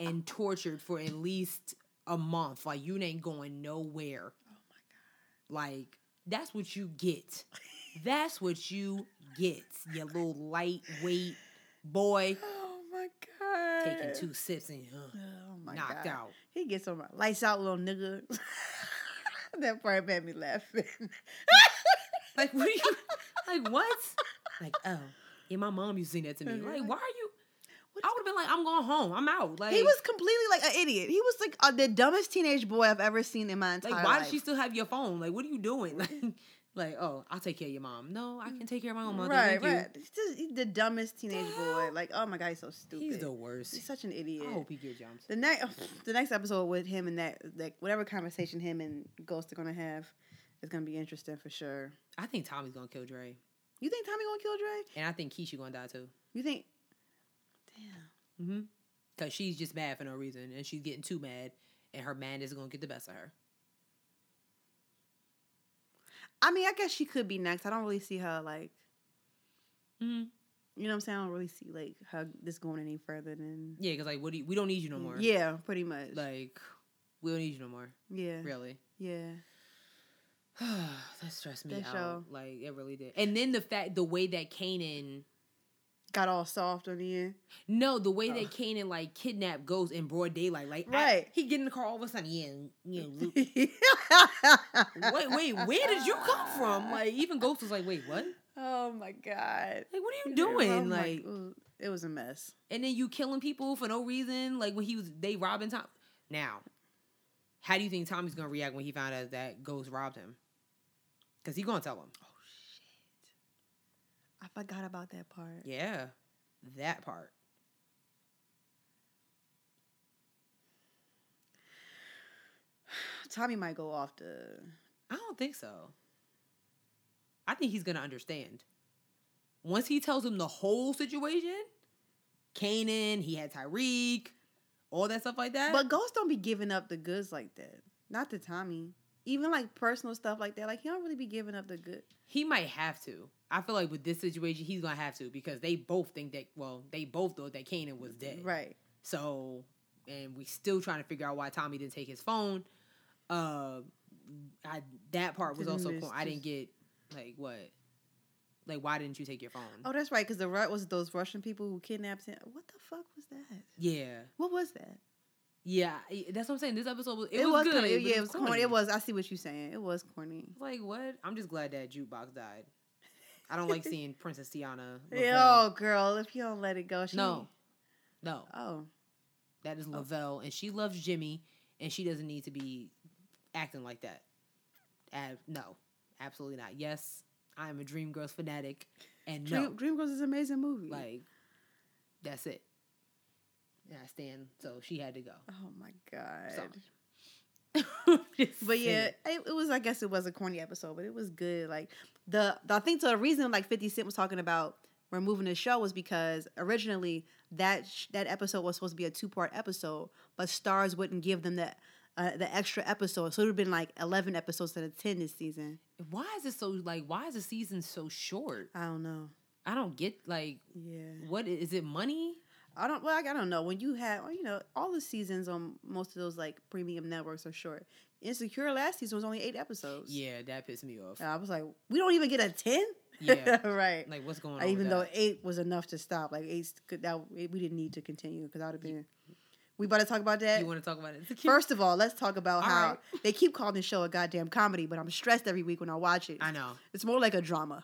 and tortured for at least a month. Like you ain't going nowhere. Oh my god! Like that's what you get. That's what you get. You little lightweight boy. Oh my god. taking two sips and uh, Oh my knocked god. out. He gets some lights out, little nigga. That part made me laughing. Like what? Are you, like what? Like oh, yeah. My mom used to sing that to me. Like why are you? I would have been like, I'm going home. I'm out. Like he was completely like an idiot. He was like uh, the dumbest teenage boy I've ever seen in my entire life. like, why life. does she still have your phone? Like, what are you doing? Like, like, oh, I'll take care of your mom. No, I can take care of my own mother. right, right. He's, just, he's the dumbest teenage boy. Like, oh my god, he's so stupid. He's the worst. He's such an idiot. I hope he get jumped. The next, the next episode with him and that, like, whatever conversation him and Ghost are gonna have, is gonna be interesting for sure. I think Tommy's gonna kill Dre, You think Tommy gonna kill Dre? and I think Keisha gonna die too. You think? Damn. Mm-hmm. Cause she's just mad for no reason, and she's getting too mad, and her madness is gonna get the best of her. I mean, I guess she could be next. I don't really see her like, Mm-hmm. you know what I'm saying? I don't really see like her this going any further than. Yeah, cause like, what do you, we don't need you no more. Yeah, pretty much. Like, we don't need you no more. yeah, Really. yeah. that stressed me That out. show. Like it really did. And then the fact, the way that Kanan, Got all soft on the end. no, the way Oh. that Kanan like kidnapped Ghost in broad daylight, like I- Right. he get in the car all of a sudden, yeah, yeah. Luke. wait, wait, where did you come from? Like even Ghost was like, wait, what? oh my god. Like what are you Oh doing? my- Like, ooh, it was a mess. and then you killing people for no reason. Like when he was they robbing Tom. Now, how do you think Tommy's gonna react when he found out that Ghost robbed him? Cause he gonna tell him. I forgot about that part. Yeah, that part. Tommy might go off the. I don't think so. I think he's gonna understand. Once he tells him the whole situation, Kanan, he had Tariq, all that stuff like that. But Ghost don't be giving up the goods like that. Not to Tommy. Even like personal stuff like that. Like he don't really be giving up the good. he might have to. I feel like with this situation, he's gonna have to because they both think that. Well, they both thought that Kanan was dead. Right. So, and we still trying to figure out why Tommy didn't take his phone. Uh, I that part was Didn't also cool. I didn't get like what, like why didn't you take your phone? Oh, that's right. Because the right was those Russian people who kidnapped him. What the fuck was that? yeah, What was that? yeah. That's what I'm saying. This episode was it, It, was, was, good. kinda- but yeah, it was corny. It was. I see what you're saying. It was corny. like what? I'm just glad that jukebox died. I don't like seeing Princess Tiana. Yeah, Lavelle. oh, girl, if you don't let it go, she. No, no. Oh, That is oh. Lavelle, and she loves Jimmy, and she doesn't need to be acting like that. No, absolutely not. Yes, I am a Dreamgirls fanatic, and Dream, Dreamgirls is an amazing movie. like that's it. And I stand. So she had to go. oh my god. So, But But yeah, it, it was. I guess it was a corny episode, but it was good. Like the, the I think the reason like Fifty Cent was talking about removing the show was because originally that sh- that episode was supposed to be a two part episode, but Starz wouldn't give them that uh, the extra episode, so it would have been like eleven episodes instead of ten this season. why is it so like? Why is the season so short? I don't know. I don't get like Yeah, what is it? Money? I don't. Well, I, don't know. When you have, you know, all the seasons on most of those like premium networks are short. Insecure last season was only eight episodes. Yeah, that pissed me off. And I was like, we don't even get a ten. Yeah. right. Like what's going on? Even though that? eight was enough to stop, like eight could that we didn't need to continue because I would have been. We about to talk about that. you want to talk about it? First of all, let's talk about All how right. they keep calling this show a goddamn comedy, but I'm stressed every week when I watch it. I know It's more like a drama.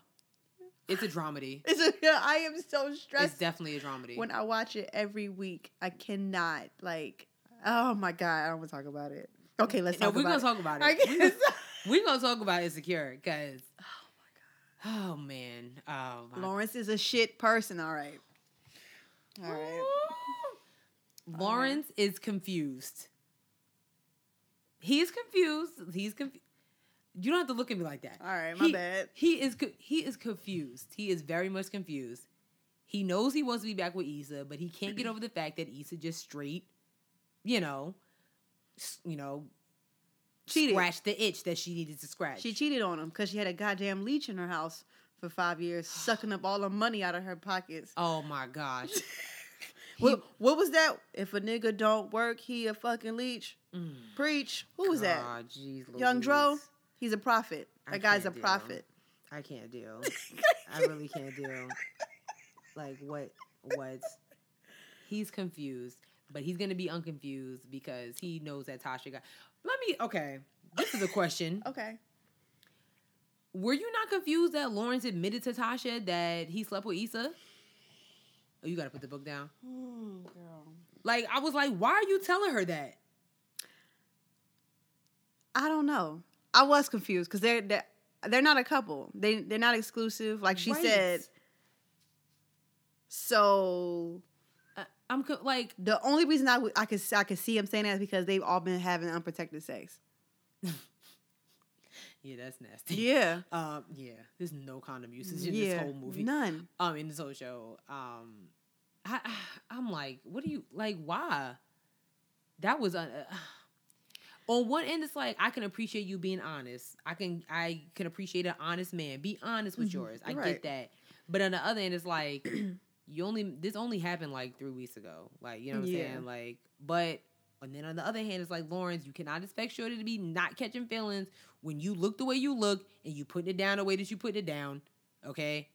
it's a dramedy. It's a, I am so stressed. It's definitely a dramedy. when I watch it every week. I cannot like. Oh my god, I don't want to talk about it. Okay, let's no, talk we're gonna it. talk about it. We're guess. gonna, talk about insecure because. Oh my god, oh man. Oh my. Lawrence is a shit person. All right. All right. Lawrence is confused. He's confused. He's confused. You don't have to look at me like that. All right, my he, bad. He is co- he is confused. He is very much confused. He knows he wants to be back with Issa, but he can't get over the fact that Issa just straight, you know, you know, Cheated. scratched the itch that she needed to scratch. She cheated on him because she had a goddamn leech in her house for five years, sucking up all the money out of her pockets. oh my gosh. What, what was that? If a nigga don't work, he a fucking leech. Mm. Preach. Who was that? God, jeez Young Dro? He's a prophet. That guy's a deal. prophet. I can't deal. I really can't deal. Like what? What? He's confused, but he's gonna be unconfused because he knows that Tasha got. Let me. Okay, this is a question. Okay. Were you not confused that Lawrence admitted to Tasha that he slept with Issa? Oh, you gotta put the book down. Mm, girl. Like I was like, why are you telling her that? I don't know. I was confused because they're, they're they're not a couple. They they're not exclusive. Like she Right. said. So I'm co- like, the only reason I would I could I could see him saying that is because they've all been having unprotected sex. yeah, that's nasty. Yeah. Um, yeah. There's no condom usage in yeah. this whole movie. None. Um, in this whole show. Um, I, I'm like, what do you like? Why? That was uh, on one end. It's like I can appreciate you being honest. I can I can appreciate an honest man. Be honest with Mhm. yours. I Right. get that. But on the other end, it's like you only this only happened like three weeks ago. Like you know what I'm Yeah. saying? Like, but and then on the other hand, it's like Lawrence, you cannot expect Shorty to be not catching feelings when you look the way you look and you putting it down the way that you put it down. Okay.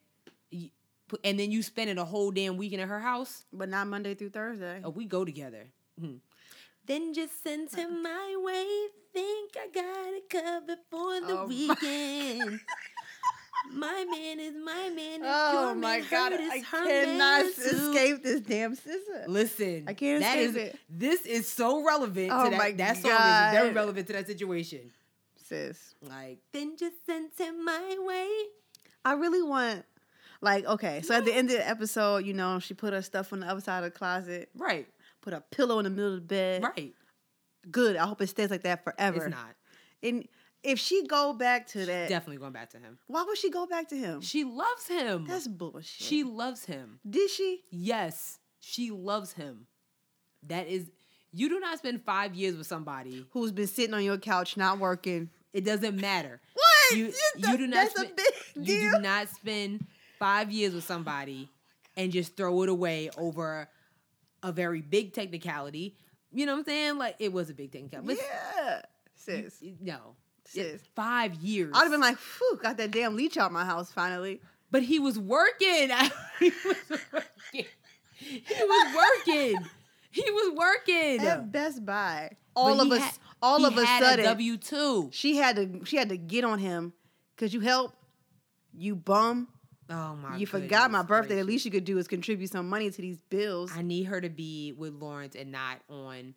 You- put- And then you spending a whole damn weekend at her house. But not Monday through Thursday. Oh, we go together. Hmm. Then just send him my way. Think I got it covered for the Oh, my- weekend. my man is my man. and Oh your my man god, hurt I cannot man too. escape this damn scissor. Listen, I can't that escape is- it. This is so relevant Oh to that. my that song is very relevant to that situation. Sis. Like, then just send him my way. I really want like okay, so at the end of the episode, you know, she put her stuff on the other side of the closet, Right, put a pillow in the middle of the bed. right. Good. I hope it stays like that forever. It's not. And if she go back to that, Definitely going back to him. why would she go back to him? She loves him. That's bullshit. she loves him. did she? Yes, she loves him. That is, you do not spend five years with somebody. Who's been sitting on your couch not working? It doesn't matter. What? You you do not. That's spend, a big you do not spend five years with somebody oh and just throw it away over a very big technicality. You know what I'm saying? Like it was a big technicality. Yeah, sis. no, Sis. five years. I'd have been like, "Phew, got that damn leech out my house finally." but he was working. he was working. He was working. He was working. At Best Buy, But all of us, all of a sudden, W two. she had to, she had to get on him because you help, you bum. Oh my! you forgot my birthday. Gracious. least you could do is contribute some money to these bills. I need her to be with Lawrence and not on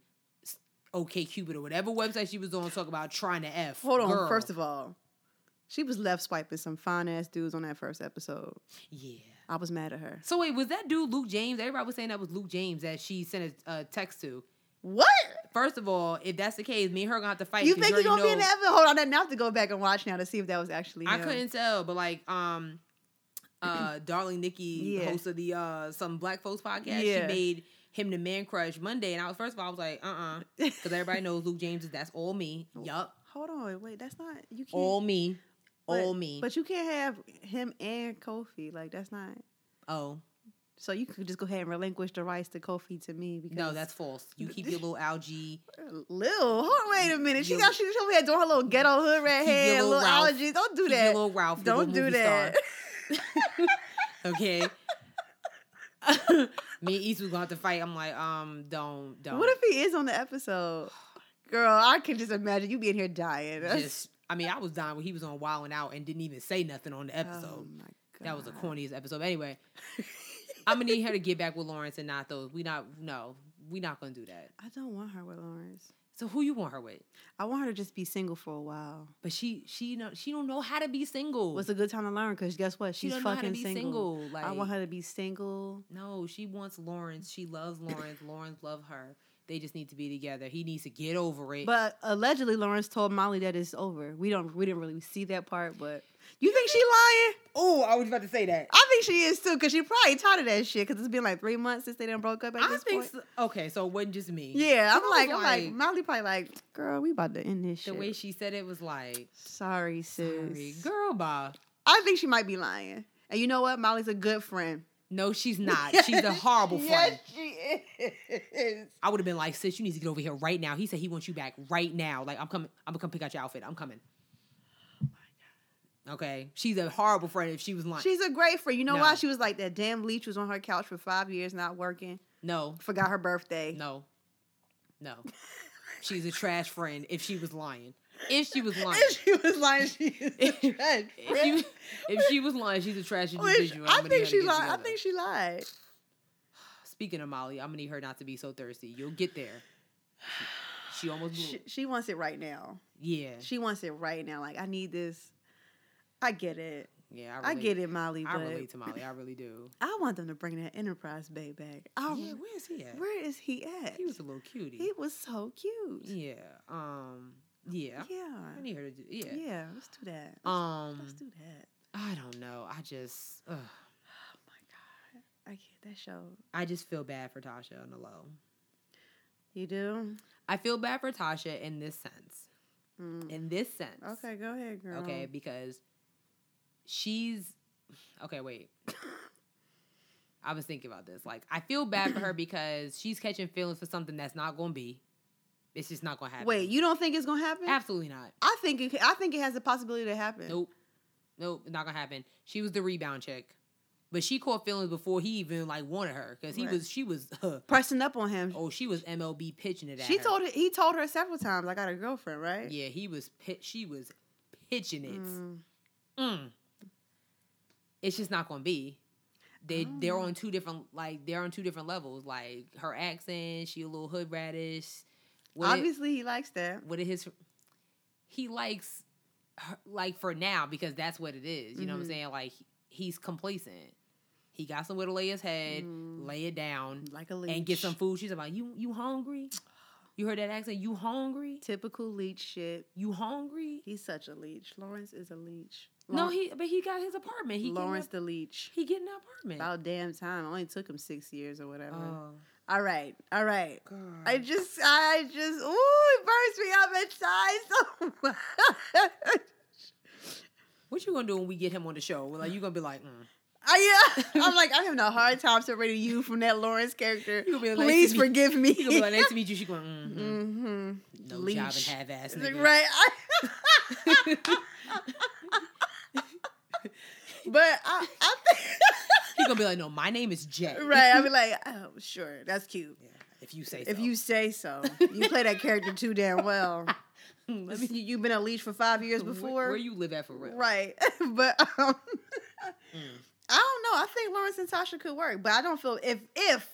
OK Cupid or whatever website she was on. Talk about trying to f. Hold on. Girl. First of all, she was left swiping some fine ass dudes on that first episode. yeah. I was mad at her. So wait, was that dude Luke James? Everybody was saying that was Luke James that she sent a, a text to. What? First of all, if that's the case, me and her gonna have to fight. You think already gonna be in know- the episode? Hold on, I now have to go back and watch now to see if that was actually. I him. couldn't tell, but like, um, uh, darling Nikki, Yeah. host of the uh some Black Folks podcast, Yeah. she made him the man crush Monday, and I was first of all I was like, uh, uh because everybody knows Luke James is that's all me. Yup, Hold on, wait, that's not you can't. all me, but- all me. But you can't have him and Kofi. Like that's not. oh So you could just go ahead and relinquish the rights to Kofi to me because no, that's false. You keep your little Algee. Lil. Hold on, wait a minute. She got she over here doing her little ghetto hood red hair, little little allergies. Don't do keep your that. little Ralph. Don't do that. okay. Me and East was gonna have to fight. I'm like, um, don't, don't. What if he is on the episode? Girl, I can just imagine you being here dying. Just? I mean, I was dying when he was on Wild and Out and didn't even say nothing on the episode. Oh my god. That was the corniest episode. But anyway, I'm gonna need her to get back with Lawrence and not those. We not no, we not gonna do that. I don't want her with Lawrence. So who you want her with? I want her to just be single for a while. But she she know she don't know how to be single. What's a good time to learn? Because guess what? She's don't know how to fucking single. single. Like I want her to be single. no, she wants Lawrence. She loves Lawrence. Lawrence love her. They just need to be together. He needs to get over it. But allegedly, Lawrence told Molly that it's over. We don't. We didn't really see that part. But you think she lying? oh, I was about to say that. I think she is too. Because she probably tired of that shit. Because it's been like three months since they done broke up. At I this think point. so. okay. So it wasn't just me. Yeah, I'm I like, I'm like, Molly probably like, girl, we about to end this the shit. way she said it was like, Sorry, sis. sorry, girl, bye. I think she might be lying. And you know what? Molly's a good friend. No, she's not. She's a horrible friend. Yes, she is. I would have been like, sis, you need to get over here right now. He said he wants you back right now. Like, I'm coming. I'm gonna come pick out your outfit. I'm coming. Oh okay, she's a horrible friend. If she was lying, She's a great friend. You know No. why? She was like that damn leech was on her couch for five years, not working. no, Forgot her birthday. no, no. she's a trash friend. If she was lying, if she was lying, And she was lying. She is a trash if she, if she was lying, she's a trash individual. I think she lied. I think she lied. speaking of Molly, I'm gonna need her not to be so thirsty. You'll get there. She, she almost She, she wants it right now. Yeah, She wants it right now. Like I need this. I get it. yeah. I, relate. get it, Molly. I relate to Molly. I really do. I want them to bring that Enterprise Bay back. I, yeah, where is he at? where is he at? He was a little cutie. He was so cute. yeah. Um. Yeah. Yeah. I need her to do. Yeah. Yeah. Let's do that. Um. Let's do that. I don't know. I just. Ugh. Oh my god. I get that show. I just feel bad for Tasha on the low. You do? I feel bad for Tasha in this sense. Mm. In this sense. Okay, go ahead, girl. Okay, because she's okay, wait. I was thinking about this. Like, I feel bad for her because she's catching feelings for something that's not going to be. It's just not to happen. Wait, you don't think it's gonna happen? absolutely not. I think it. I think it has the possibility to happen. Nope, nope, not to happen. She was the rebound chick, but she caught feelings before he even like wanted her because he Right. was. She was. Pressing up on him. oh, she was MLB pitching it at she her. told he told her several times, "I got a girlfriend," right? Yeah, he was. Pit, she was pitching it. Mm. Mm. It's just not gonna be. They Oh. they're on two different like they're on two different levels. Like her accent, she a little hood radish. What it- Obviously, he likes that. what it his he likes her, like for now because that's what it is. You know what I'm Mhm. saying? Like he's complacent. He got somewhere to lay his head, Mm. lay it down, Like a leech. and get some food. She's like, "You you hungry? You heard that accent? You hungry? Typical leech shit. You hungry?" He's such a leech. Lawrence is a leech. No, he but he got his apartment. He Lawrence the leech. he getting an apartment. About damn time. It Only took him six years or whatever. oh all right, all right. God. I just, I just, ooh, it burns me up inside so much. what you gonna do when we get him on the show? Like you gonna be like, mm. I, yeah, I'm like, I'm having a hard time separating you from that Lawrence character. You be like, Please to forgive me. you gonna be like, nice to meet you. She going, mm-hmm. mm-hmm. no Leech. job and half ass nigga. Right. but I, I think, gonna be like, no, my name is Jay. right. I'll be like, oh, sure, that's cute. Yeah, if you say so. If you say so, you play that character too damn well. let You- me You've been a leech for five years where- before, Where, you live at for real? right? but um, Mm. I don't know. I think Lawrence and Tasha could work, but I don't feel if if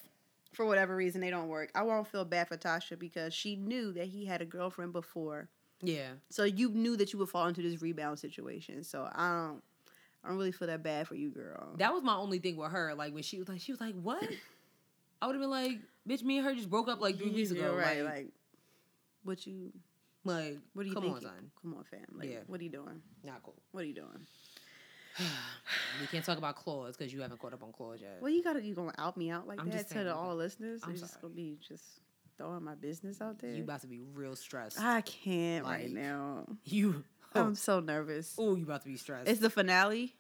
for whatever reason they don't work, I won't feel bad for Tasha because she knew that he had a girlfriend before. Yeah. So you knew that you would fall into this rebound situation. So I don't I don't really feel that bad for you, girl. That was my only thing with her. Like when she was like, she was like, what? I would have been like, bitch, me and her just broke up like three weeks ago. right? Like, Like, what you like, what are you come think? on, son. Come on, fam. Like, Yeah. what are you doing? Not cool. What are you doing? we can't talk about claws because you haven't caught up on claws yet. Well, you gotta you gonna out me out like I'm that just to the, all the listeners? I'm just gonna be just throwing my business out there. You about to be real stressed. I can't right now. you. I'm so nervous. Oh, you're about to be stressed. It's the finale.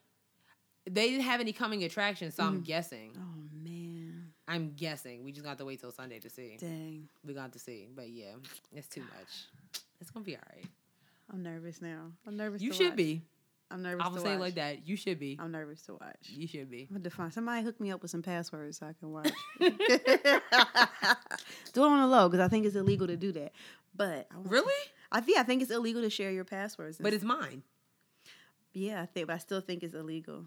they didn't have any coming attractions, so I'm Mm. guessing. Oh man, I'm guessing. We just got to wait till Sunday to see. dang! We got to see. But yeah, it's too much. It's gonna be all right. I'm nervous now. I'm nervous. You should watch. be. I'm nervous. I would to say it watch. like that. You should be. I'm nervous to watch. You should be. I'm gonna define. Somebody hook me up with some passwords so I can watch. do it on the low because I think it's illegal to do that. But Really? I think I think it's illegal to share your passwords. But it's mine. Yeah, I think, but I still think it's illegal.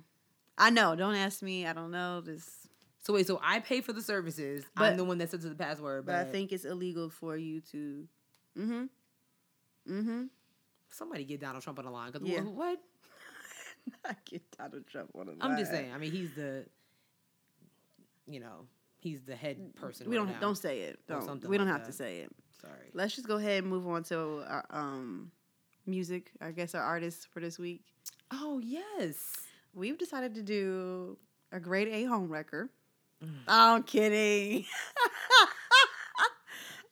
I know. Don't ask me. I don't know. This, So wait, so I pay for the services. But- I'm the one that sets the password, but but, I think it's illegal for you to. Mm-hmm. Mm-hmm. somebody get Donald Trump on the line. Because Yeah. what? I get Donald Trump on the line. I'm just saying. I mean, he's the, you know, he's the head person. We right don't now. don't say it. Don't. We don't like have to say it. Sorry. Let's just go ahead and move on to our um music. I guess our artists for this week. Oh yes. We've decided to do a grade A home wrecker. Mm. I'm kidding.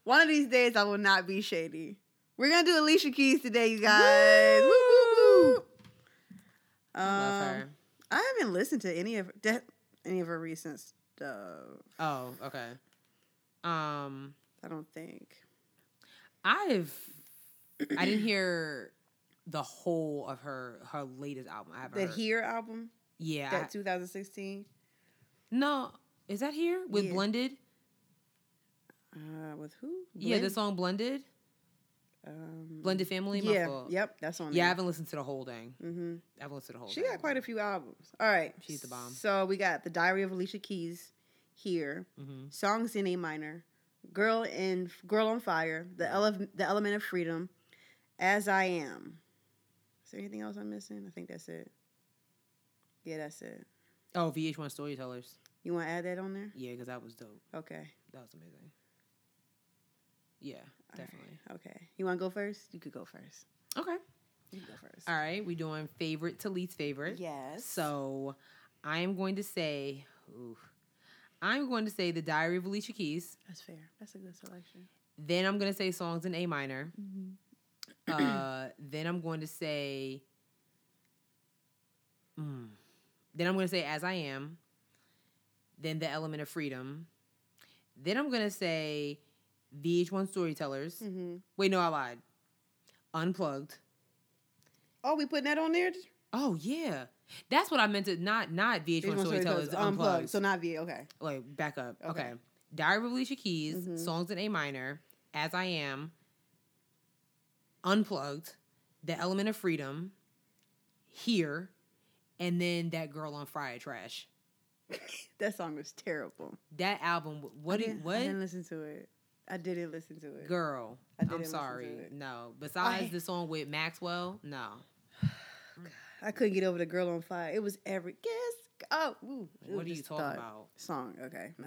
One of these days I will not be shady. We're gonna do Alicia Keys today, you guys. Woo, woo, woo. I love Um, her. I haven't listened to any of that, any of her recent stuff. Oh, okay. Um, I don't think. I've I didn't hear the whole of her her latest album. I That heard. Here album, yeah. I- that 2016, no, is that here with Yeah. Blended? uh, with who? Yeah, the song Blended, um, Blended Family. Yeah, yep, that's on. Yeah, I haven't listened to the whole thing. Mm-hmm. I haven't listened to the whole. She got quite a few albums. All right. She's the bomb. So we got The Diary of Alicia Keys, Here, Mm-hmm. Songs in A minor, Girl in Girl on Fire, The mm-hmm. ele- The Element of Freedom, As I Am. Is there anything else I'm missing? I think that's it. Yeah, that's it. Oh, VH1 Storytellers. You want to add that on there? Yeah, because that was dope. Okay. That was amazing. Yeah, All right, definitely. Okay. You want to go first? You could go first. Okay. You can go first. All right. We doing favorite to least favorite. Yes. So I am going to say, oof, I'm going to say the Diary of Alicia Keys. that's fair. That's a good selection. Then I'm going to say songs in A minor. uh, then I'm going to say, mm, then I'm going to say As I Am. Then The Element of Freedom. Then I'm going to say VH1 Storytellers. Mm-hmm. Wait, no, I lied. Unplugged. Oh, we putting that on there? Oh yeah, that's what I meant to not not VH1 Which one Storytellers. Storytellers? Unplugged. So not V. Okay. Wait, back up. Okay. Okay. Diary of Alicia Keys, Mhm. songs in A minor, As I Am, Unplugged, The Element of Freedom, Here, and then that girl on Friday Trash. That song was terrible. That album, what I did what? I didn't listen to it. I didn't listen to it. Girl, I didn't I'm listen to sorry. it. No. Besides I- the song with Maxwell, no. I couldn't get over the girl on fire. It was every guess. Oh, ooh, What are you talking thought. about? Song. Okay. No.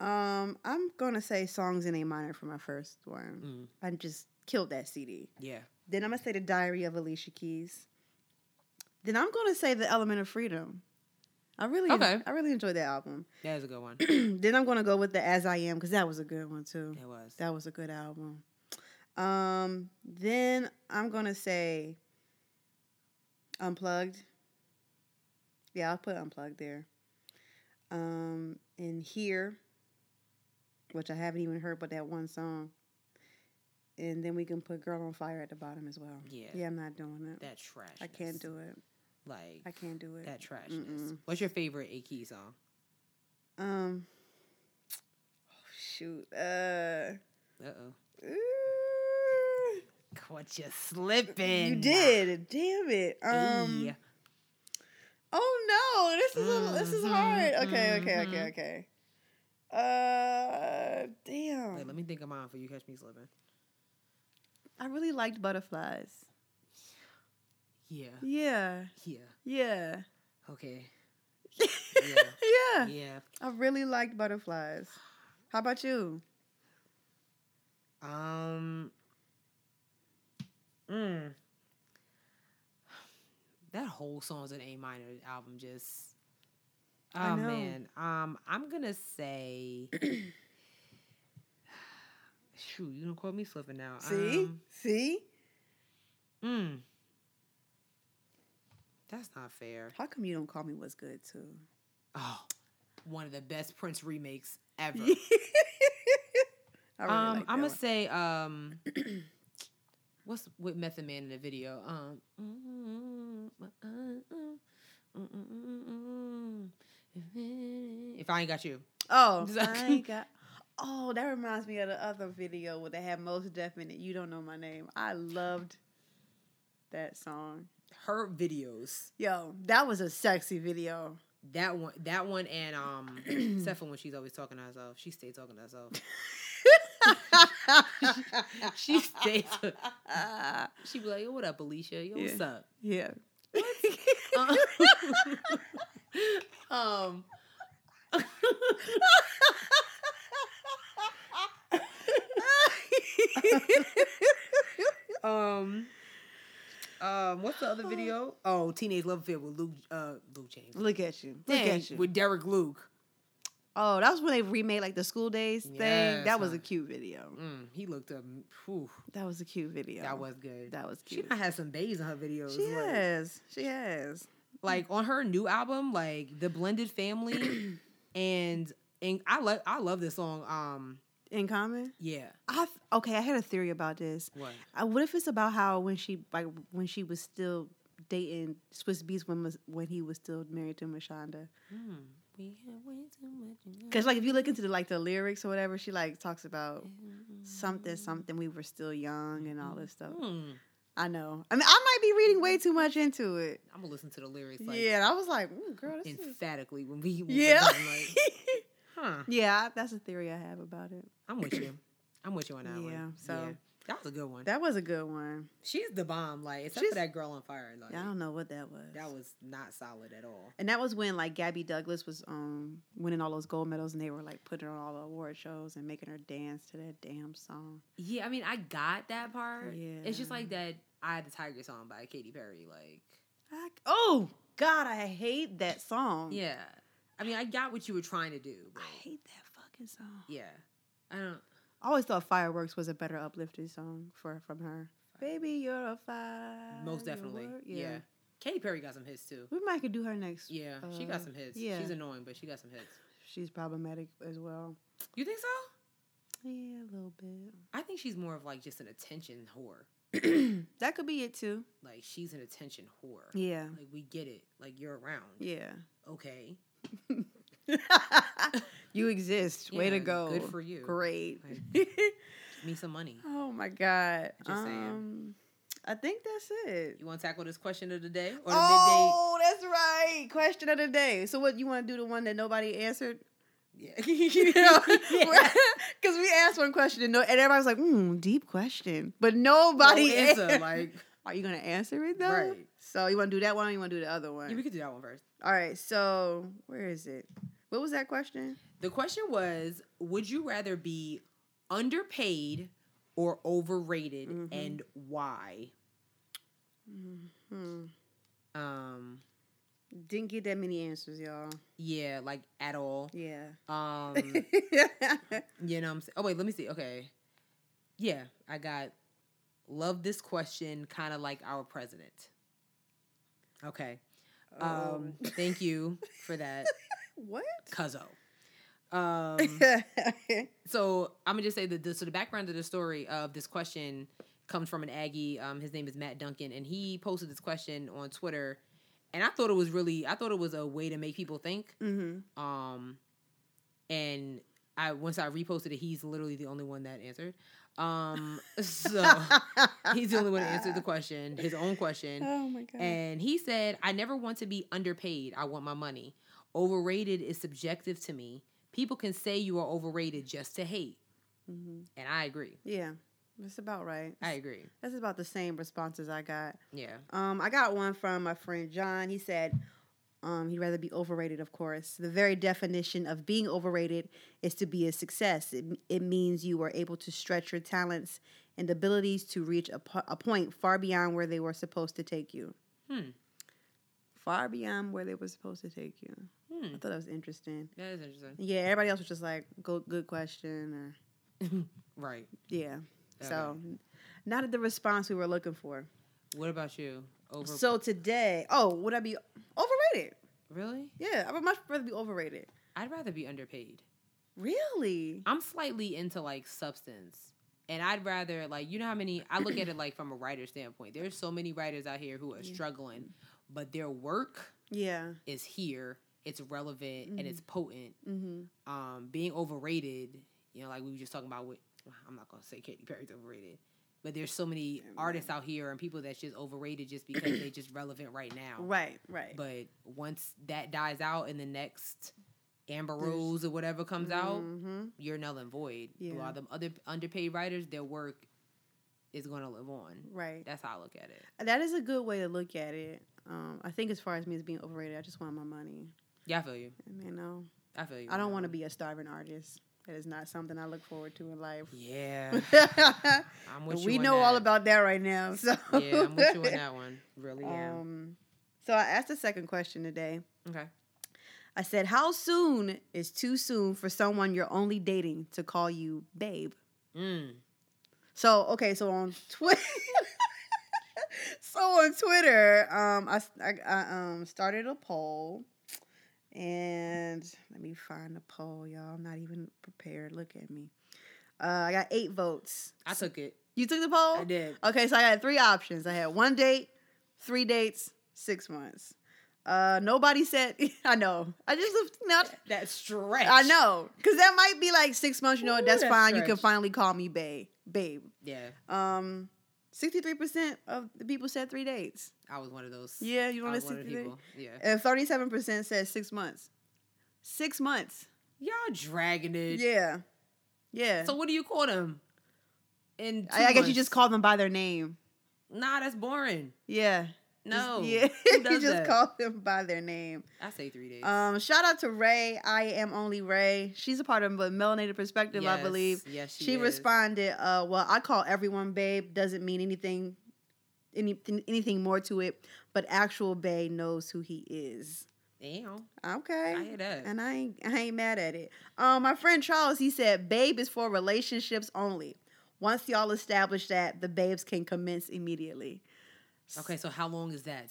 No. Um, I'm gonna say songs in A minor for my first one. Mm, I just killed that CD. yeah. Then I'm gonna say the Diary of Alicia Keys. Then I'm gonna say the Element of Freedom. I really, Okay. I really enjoyed that album. That is a good one. then I'm gonna go with the As I Am because that was a good one too. It was. That was a good album. Um, then I'm gonna say Unplugged. Yeah, I'll put Unplugged there. Um, and here, which I haven't even heard but that one song. And then we can put Girl on Fire at the bottom as well. Yeah. Yeah, I'm not doing it. That trash. I can't do it. Like I can't do it. that trashness. Mm-mm. What's your favorite A Key song? Um. Oh shoot. Uh. Uh oh. What you slipping? You did. Damn it. Um. Oh no, this is a, this is hard. Okay, okay, okay, mhm. okay. Uh, damn. Wait, let me think of mine for you. Catch me slipping. I really liked butterflies. Yeah. Yeah, Yeah. yeah, Okay. yeah. Yeah. I really liked butterflies. How about you? Um. Mm. That whole songs an A minor album just. Oh man. Um, I'm gonna say. Shoot, you don't call me slipping now. See, Um, see. mm. That's not fair. How come you don't call me what's good too? Oh, one of the best Prince remakes ever. I really um, like I'm gonna one. say um, what's with Method Man in the video? Um, if I ain't got you, Oh. I got. Oh, that reminds me of the other video where they had Mos Def. You don't know my name. I loved that song. her videos, Yo, that was a sexy video. that one, that one, and um, except for when she's always talking to herself, she stays talking to herself. she stays. She be like, "Yo, what up, Alicia? Yo, what's Yeah. up?" yeah. um, um, um, what's the other video? Oh, Teenage Love Affair with Luke, uh, Luke James. Look at you. Look Dang, at you. with Derek Luke. Oh, that was when they remade like the school days thing. Yes, That was a cute video. Mm, he looked up. Whew, That was a cute video. That was good. that was cute. She have some bays in her videos. She like, has. She has. like on her new album, like the Blended Family, and and I love I love this song. Um, In common. yeah. I okay. I had a theory about this. What? I, what if it's about how when she like when she was still dating Swizz Beatz when was when he was still married to Mashonda? Hmm. We have way too much. Because like if you look into the like the lyrics or whatever, she like talks about something something we were still young and all this stuff. Hmm. I know. I mean, I might be reading way too much into it. I'm gonna listen to the lyrics like yeah, and I was like, Ooh, girl, this is emphatically when we when yeah. we're done, like, Huh. Yeah, that's a theory I have about it. I'm with you. I'm with you on that one. Yeah, so- that was a good one. That was a good one. She's the bomb. Like except She's- for that girl on fire. Like I don't know what that was. that was not solid at all. and that was when like Gabby Douglas was um winning all those gold medals, and they were like putting her on all the award shows and making her dance to that damn song. Yeah, I mean, I got that part. Yeah, It's just like that. I had the Tiger song by Katy Perry. Like, I, oh God, I hate that song. yeah. I mean, I got what you were trying to do. But I hate that fucking song. yeah, I don't. I always thought Fireworks was a better uplifting song for from her. Baby, you're a fire. Most definitely. Yeah. Katy Perry got some hits too. We might could do her next. Yeah, she Uh, got some hits. yeah. She's annoying, but she got some hits. She's problematic as well. You think so? Yeah, a little bit. I think she's more of like just an attention whore. that could be it too. Like she's an attention whore. Yeah. Like we get it. Like you're around. Yeah. Okay. you exist. Way to go. Good for you. Great. Give me some money. oh my god. Just saying. Um, I think that's it. You want to tackle this question of the day or the Oh, that's right. Question of the day. So, what you want to do? The one that nobody answered? midday? You Yeah. know, because we asked one question and, no, and everybody was like, "Hmm, deep question," but nobody No answer. answered. Like, Are you gonna answer it though? Right. So you want to do that one? or You want to do the other one? yeah, we could do that one first. All right. So where is it? What was that question? The question was Would you rather be underpaid or overrated Mhm. and why? Hmm. Um, Didn't get that many answers, y'all. yeah, like at all. Yeah. Um, you know what I'm saying? Oh, wait, let me see. Okay. Yeah, I got love this question kind of like our president. Okay. Um, thank you for that, what? Cuzzo. Um, so I'm gonna just say that the so the background of the story of this question comes from an Aggie. Um, his name is Matt Duncan, and he posted this question on Twitter, and I thought it was really, I thought it was a way to make people think. mm-hmm. Um, and I once I reposted it, he's literally the only one that answered. Um, so he's the only one that answered the question, his own question. Oh my god. And he said, I never want to be underpaid. I want my money. Overrated is subjective to me. People can say you are overrated just to hate. hmm And I agree. Yeah, that's about right. I agree. That's about the same responses I got. Yeah. Um, I got one from my friend John. He said, um, he'd rather be overrated, of course. The very definition of being overrated is to be a success. It, it means you were able to stretch your talents and abilities to reach a, po- a point far beyond where they were supposed to take you. Hmm. Far beyond where they were supposed to take you. Hmm. I thought that was interesting. That is interesting. Yeah, everybody else was just like, "Go, good question," or Right. yeah. Okay. So, not at the response we were looking for. What about you? Over. So today, oh, would I be overrated? really? Yeah, I would much rather be overrated. I'd rather be underpaid. Really? I'm slightly into like substance. And I'd rather like you know how many I look at it like from a writer standpoint. There's so many writers out here who are struggling, but their work Yeah. is here, it's relevant and it's potent. Mm-hmm. Um being overrated, you know, like we were just talking about with I'm not gonna say Katy Perry's overrated. But there's so many artists out here and people that's just overrated just because they just relevant right now. Right. Right. But once that dies out and the next Amber Rose or whatever comes out, Mm-hmm. you're null and void. Yeah. While the other underpaid writers, their work is going to live on. Right. That's how I look at it. That is a good way to look at it. Um, I think as far as me as being overrated, I just want my money. Yeah, I feel you. You know, I feel you. I don't want to be a starving artist. That is not something I look forward to in life. Yeah, I'm with you. we know all about that right now. So Yeah, I'm with you on that one. Really am. Um, so I asked the second question today. Okay. I said, "How soon is too soon for someone you're only dating to call you babe?" Mm. So okay, so on Twitter, so on Twitter, um, I, I, I um started a poll, and let me find the poll, y'all. I'm not even prepared. Look at me. Uh, I got eight votes. I took it. You took the poll. I did. Okay, so I had three options. I had one date, three dates, six months. Uh, nobody said. I know. I just not. That stretch. I know, cause that might be like six months. You know. Ooh, that's that's fine. You can finally call me babe, babe. Yeah, Um, sixty-three percent of the people said three dates. I was one of those. Yeah, you want to see people. Yeah. and thirty-seven percent said six months. Six months. Y'all dragging it. Yeah, yeah. So what do you call them? And I, I guess you just call them by their name. Nah, that's boring. Yeah. No. Just, yeah. You just that? call them by their name. I say three days. Um, shout out to Ray. I am only Ray. She's a part of the Melanated Perspective, I believe. Yes, she, She responded, uh, well, I call everyone babe. Doesn't mean anything anything anything more to it, but actual bae knows who he is. Damn. Okay. I hear that. And I ain't I ain't mad at it. Um, my friend Charles, he said, "Babe is for relationships only. Once y'all establish that, the babes can commence immediately." Okay, so how long is that?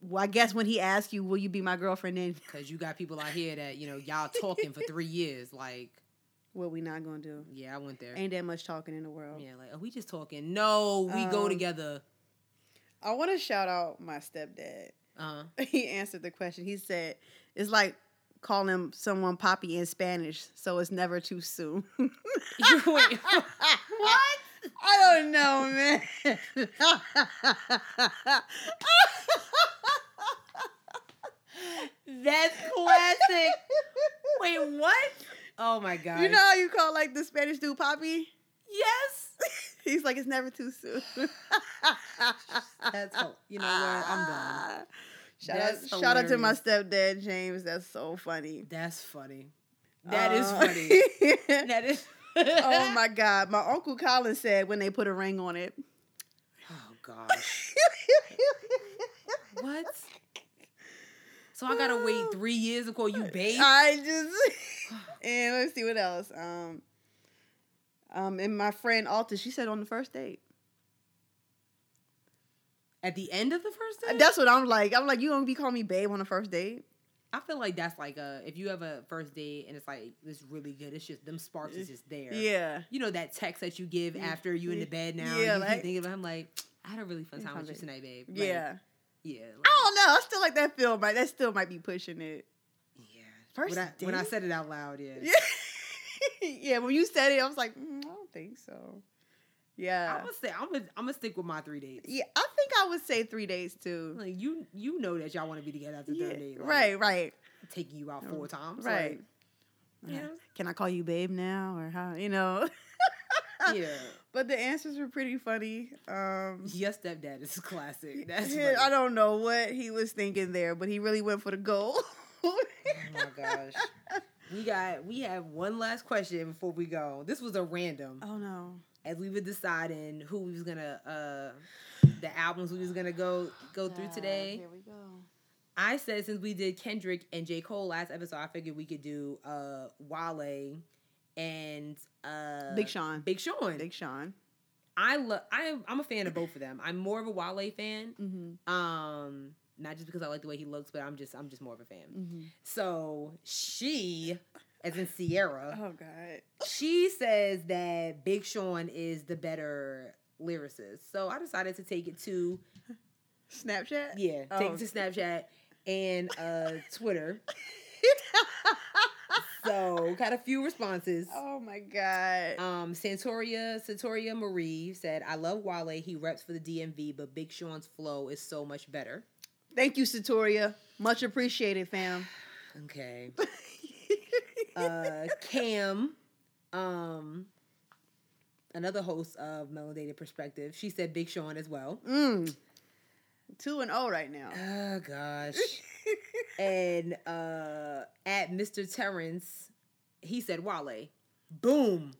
Well, I guess when he asks you, "Will you be my girlfriend?" Then Because you got people out here that you know y'all talking for three years. Like, what we not gonna do? yeah, I went there. Ain't that much talking in the world. Yeah, like, are we just talking? No, we go Um, together. I want to shout out my stepdad. Uh, He answered the question. He said, "It's like calling someone Poppy in Spanish, so it's never too soon." What? I don't know, man. that's classic. Wait, what? Oh my god. You know how you call like the Spanish dude Poppy? Yes. He's like, it's never too soon. That's you know what? I'm done. Shout That's out, shout out to my stepdad James. That's so funny. That's funny. That is Uh, funny. That is. Oh my god, my uncle Colin said when they put a ring on it. Oh gosh. What? So I gotta wait three years to call you babe. I just and let's see what else. Um, um, and my friend Alta, she said on the first date. At the end of the first date. That's what I'm like. I'm like, you gonna be calling me babe on the first date? I feel like that's like a if you have a first date and it's like this really good. It's just them sparks is just there. Yeah. You know that text that you give after you in the bed now. Yeah, and you like- thinking about. I'm like, I had a really fun time with you tonight, babe. Like, Yeah. yeah. I don't know. I still like that film, but that still might be pushing it. Yeah. First when I, when I said it out loud, yeah. Yeah. yeah, when you said it, I was like, mm, I don't think so. Yeah. I'm gonna say I'm gonna I'm gonna stick with my three dates. yeah, I think I would say three days too. Like you you know that y'all want to be together after Yeah, third date. Like, right, right, Taking you out four times. right. Like, you know? Can I call you babe now or how? You know. Yeah. But the answers were pretty funny. Um, Your stepdad is classic. That's yeah, funny. I don't know what he was thinking there, but he really went for the goal. Oh my gosh. We got we have one last question before we go. This was a random oh no. As we were deciding who we was gonna uh the albums we was gonna go go through today. Here we go. I said since we did Kendrick and J. Cole last episode, I figured we could do uh Wale and uh Big Sean. Big Sean. Big Sean. I love I am I'm a fan of both of them. I'm more of a Wale fan. Mm-hmm. Um not just because I like the way he looks, but I'm just I'm just more of a fan. Mm-hmm. So she, as in Sierra, Oh God. she says that Big Sean is the better lyricist. So I decided to take it to Snapchat. yeah, Oh. take it to Snapchat and uh Twitter. So got a few responses. oh my God. Um, Santoria Santoria Marie said, "I love Wale. He reps for the DMV, but Big Sean's flow is so much better." Thank you, Satoria. Much appreciated, fam. Okay. uh, Cam, um, another host of Melanated Perspective, she said Big Sean as well. mm. Two and oh right now. Oh gosh. and uh, at Mr. Terrence, he said Wale. Boom.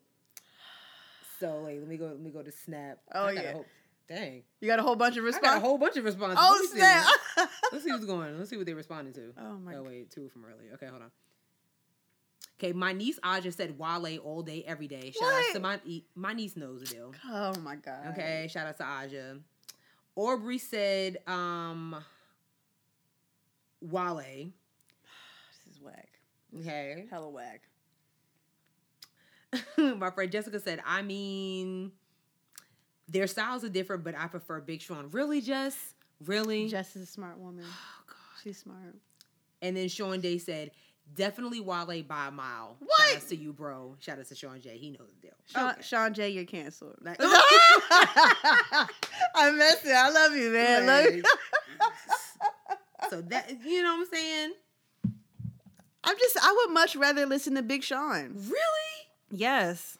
So wait, let me go. Let me go to Snap. Oh, I got a yeah. whole- dang. You got a whole bunch of I got a whole bunch of responses. Oh Let me see. snap! Let's see what's going on. Let's see what they responded to. oh my. Oh wait, two from earlier. Okay, hold on. Okay, my niece Aja said Wale all day, every day. Shout out to my my niece knows the deal. Oh my God. Okay, shout out to Aja. Aubrey said um Wale. This is whack. Okay. Hella whack. my friend Jessica said, I mean, their styles are different, but I prefer Big Sean. Really, Jess? Really? Jess is a smart woman. Oh, God. She's smart. And then Sean Day said, definitely Wale by a mile. What? Shout out to you, bro. Shout out to Sean J. He knows the deal. Sean, Okay. Sean J, you're canceled. Like- I'm messing. I love you, man. Love you. So that you know what I'm saying? I'm just I would much rather listen to Big Sean. Really? Yes.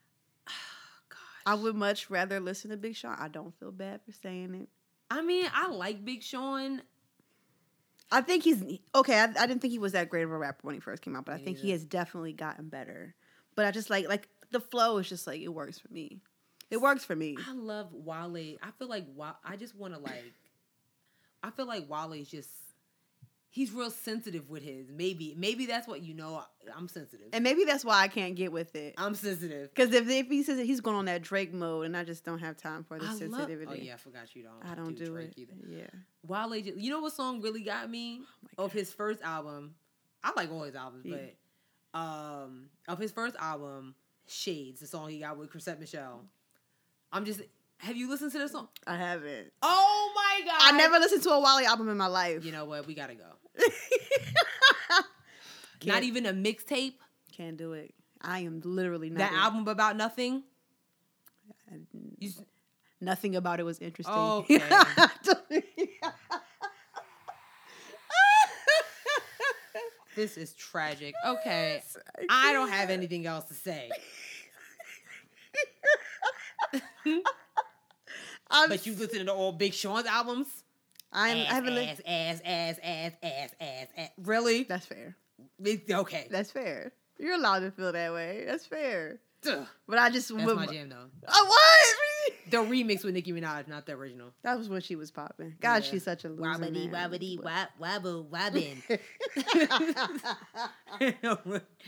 Gosh. I would much rather listen to Big Sean. I don't feel bad for saying it. I mean, I like Big Sean. I think he's okay. I, I didn't think he was that great of a rapper when he first came out, but I think he has definitely gotten better. But I just like like the flow is just like it works for me. It works for me. I love Wale. I feel like I just want to like. I feel like Wale's just. He's real sensitive with his. Maybe, maybe that's what you know. I'm sensitive. And maybe that's why I can't get with it. I'm sensitive. Because if, if he says that he's going on that Drake mode, and I just don't have time for the I love. sensitivity. Oh yeah, I forgot you don't. I don't do, Drake it. either. Yeah. Wale, you know what song really got me my of his first album? I like all his albums, Yeah. but um, of his first album, Shades, the song he got with Chrisette Michele. I'm just. Have you listened to this song? I haven't. Oh my god! I never listened to a Wale album in my life. You know what? We gotta go. Can't- even a mixtape. Can't do it. I am literally not. That album about nothing. You Nothing about it was interesting. Okay. this is tragic. Okay, I don't have anything else to say. I'm, But you listen to all Big Sean's albums. I'm, I haven't. li- ass, ass, ass, ass, ass, ass, ass. Really? That's fair. It- okay. That's fair. You're allowed to feel that way. That's fair. Ugh, But I just That's would- my jam though. Oh, what? The remix with Nicki Minaj, not the original. That was when she was popping. God, Yeah. she's such a loser. Wobbity, wobbity, wab, wabble, wabbin.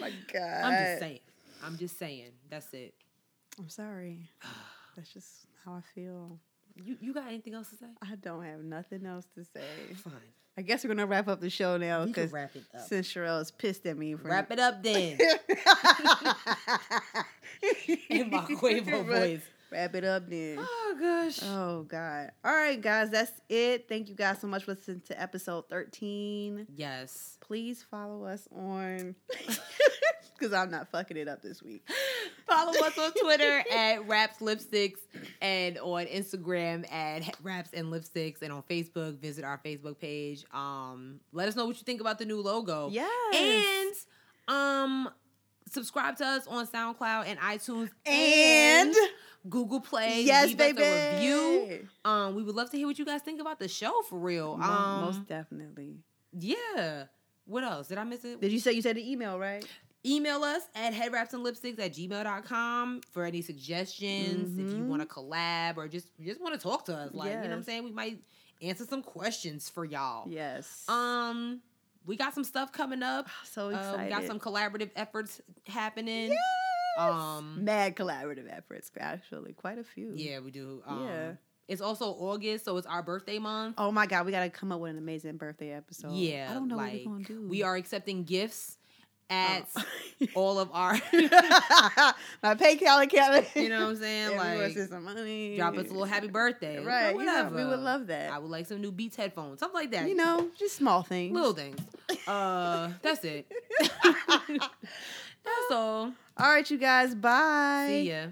my God. I'm just saying. I'm just saying. That's it. I'm sorry. That's just how I feel. You you got anything else to say? I don't have nothing else to say. Fine. I guess we're gonna wrap up the show now because wrap it up. since Sharelle is pissed at me for Wrap it up then. In my Quavo voice. Wrap it up then. Oh gosh. Oh God. All right, guys, that's it. Thank you guys so much for listening to episode 13. Yes. Please follow us on because I'm not fucking it up this week. Follow us on Twitter at Wraps Lipsticks and on Instagram at Wraps and Lipsticks and on Facebook. Visit our Facebook page. Um, let us know what you think about the new logo. Yes. And um, subscribe to us on SoundCloud and iTunes and Google Play. yes, Leave us a review. Um, we would love to hear what you guys think about the show for real. Um, Most definitely. yeah. What else? Did I miss it? Did you say you said the email right? Email us at headwrapsandlipsticks at gmail.com for any suggestions. If you Mhm. want to collab or just just want to talk to us. Like, you know what I'm saying? We might answer some questions for y'all. Yes. Um, we got some stuff coming up. so Uh, excited. we got some collaborative efforts happening. Yes. Um, mad collaborative efforts. Actually, quite a few. Yeah, we do. Um, Yeah. It's also August, so it's our birthday month. Oh my god, we gotta come up with an amazing birthday episode. yeah. I don't know like, what we're gonna do. We are accepting gifts at Oh. all of our, my PayPal account. you know what I'm saying? Yeah, we wanna like, some money. drop us a little happy birthday. Right. whatever. we would love that. I would like some new Beats headphones, something like that. you know, just small things. little things. Uh, that's it. that's all. All right, you guys. Bye. See ya.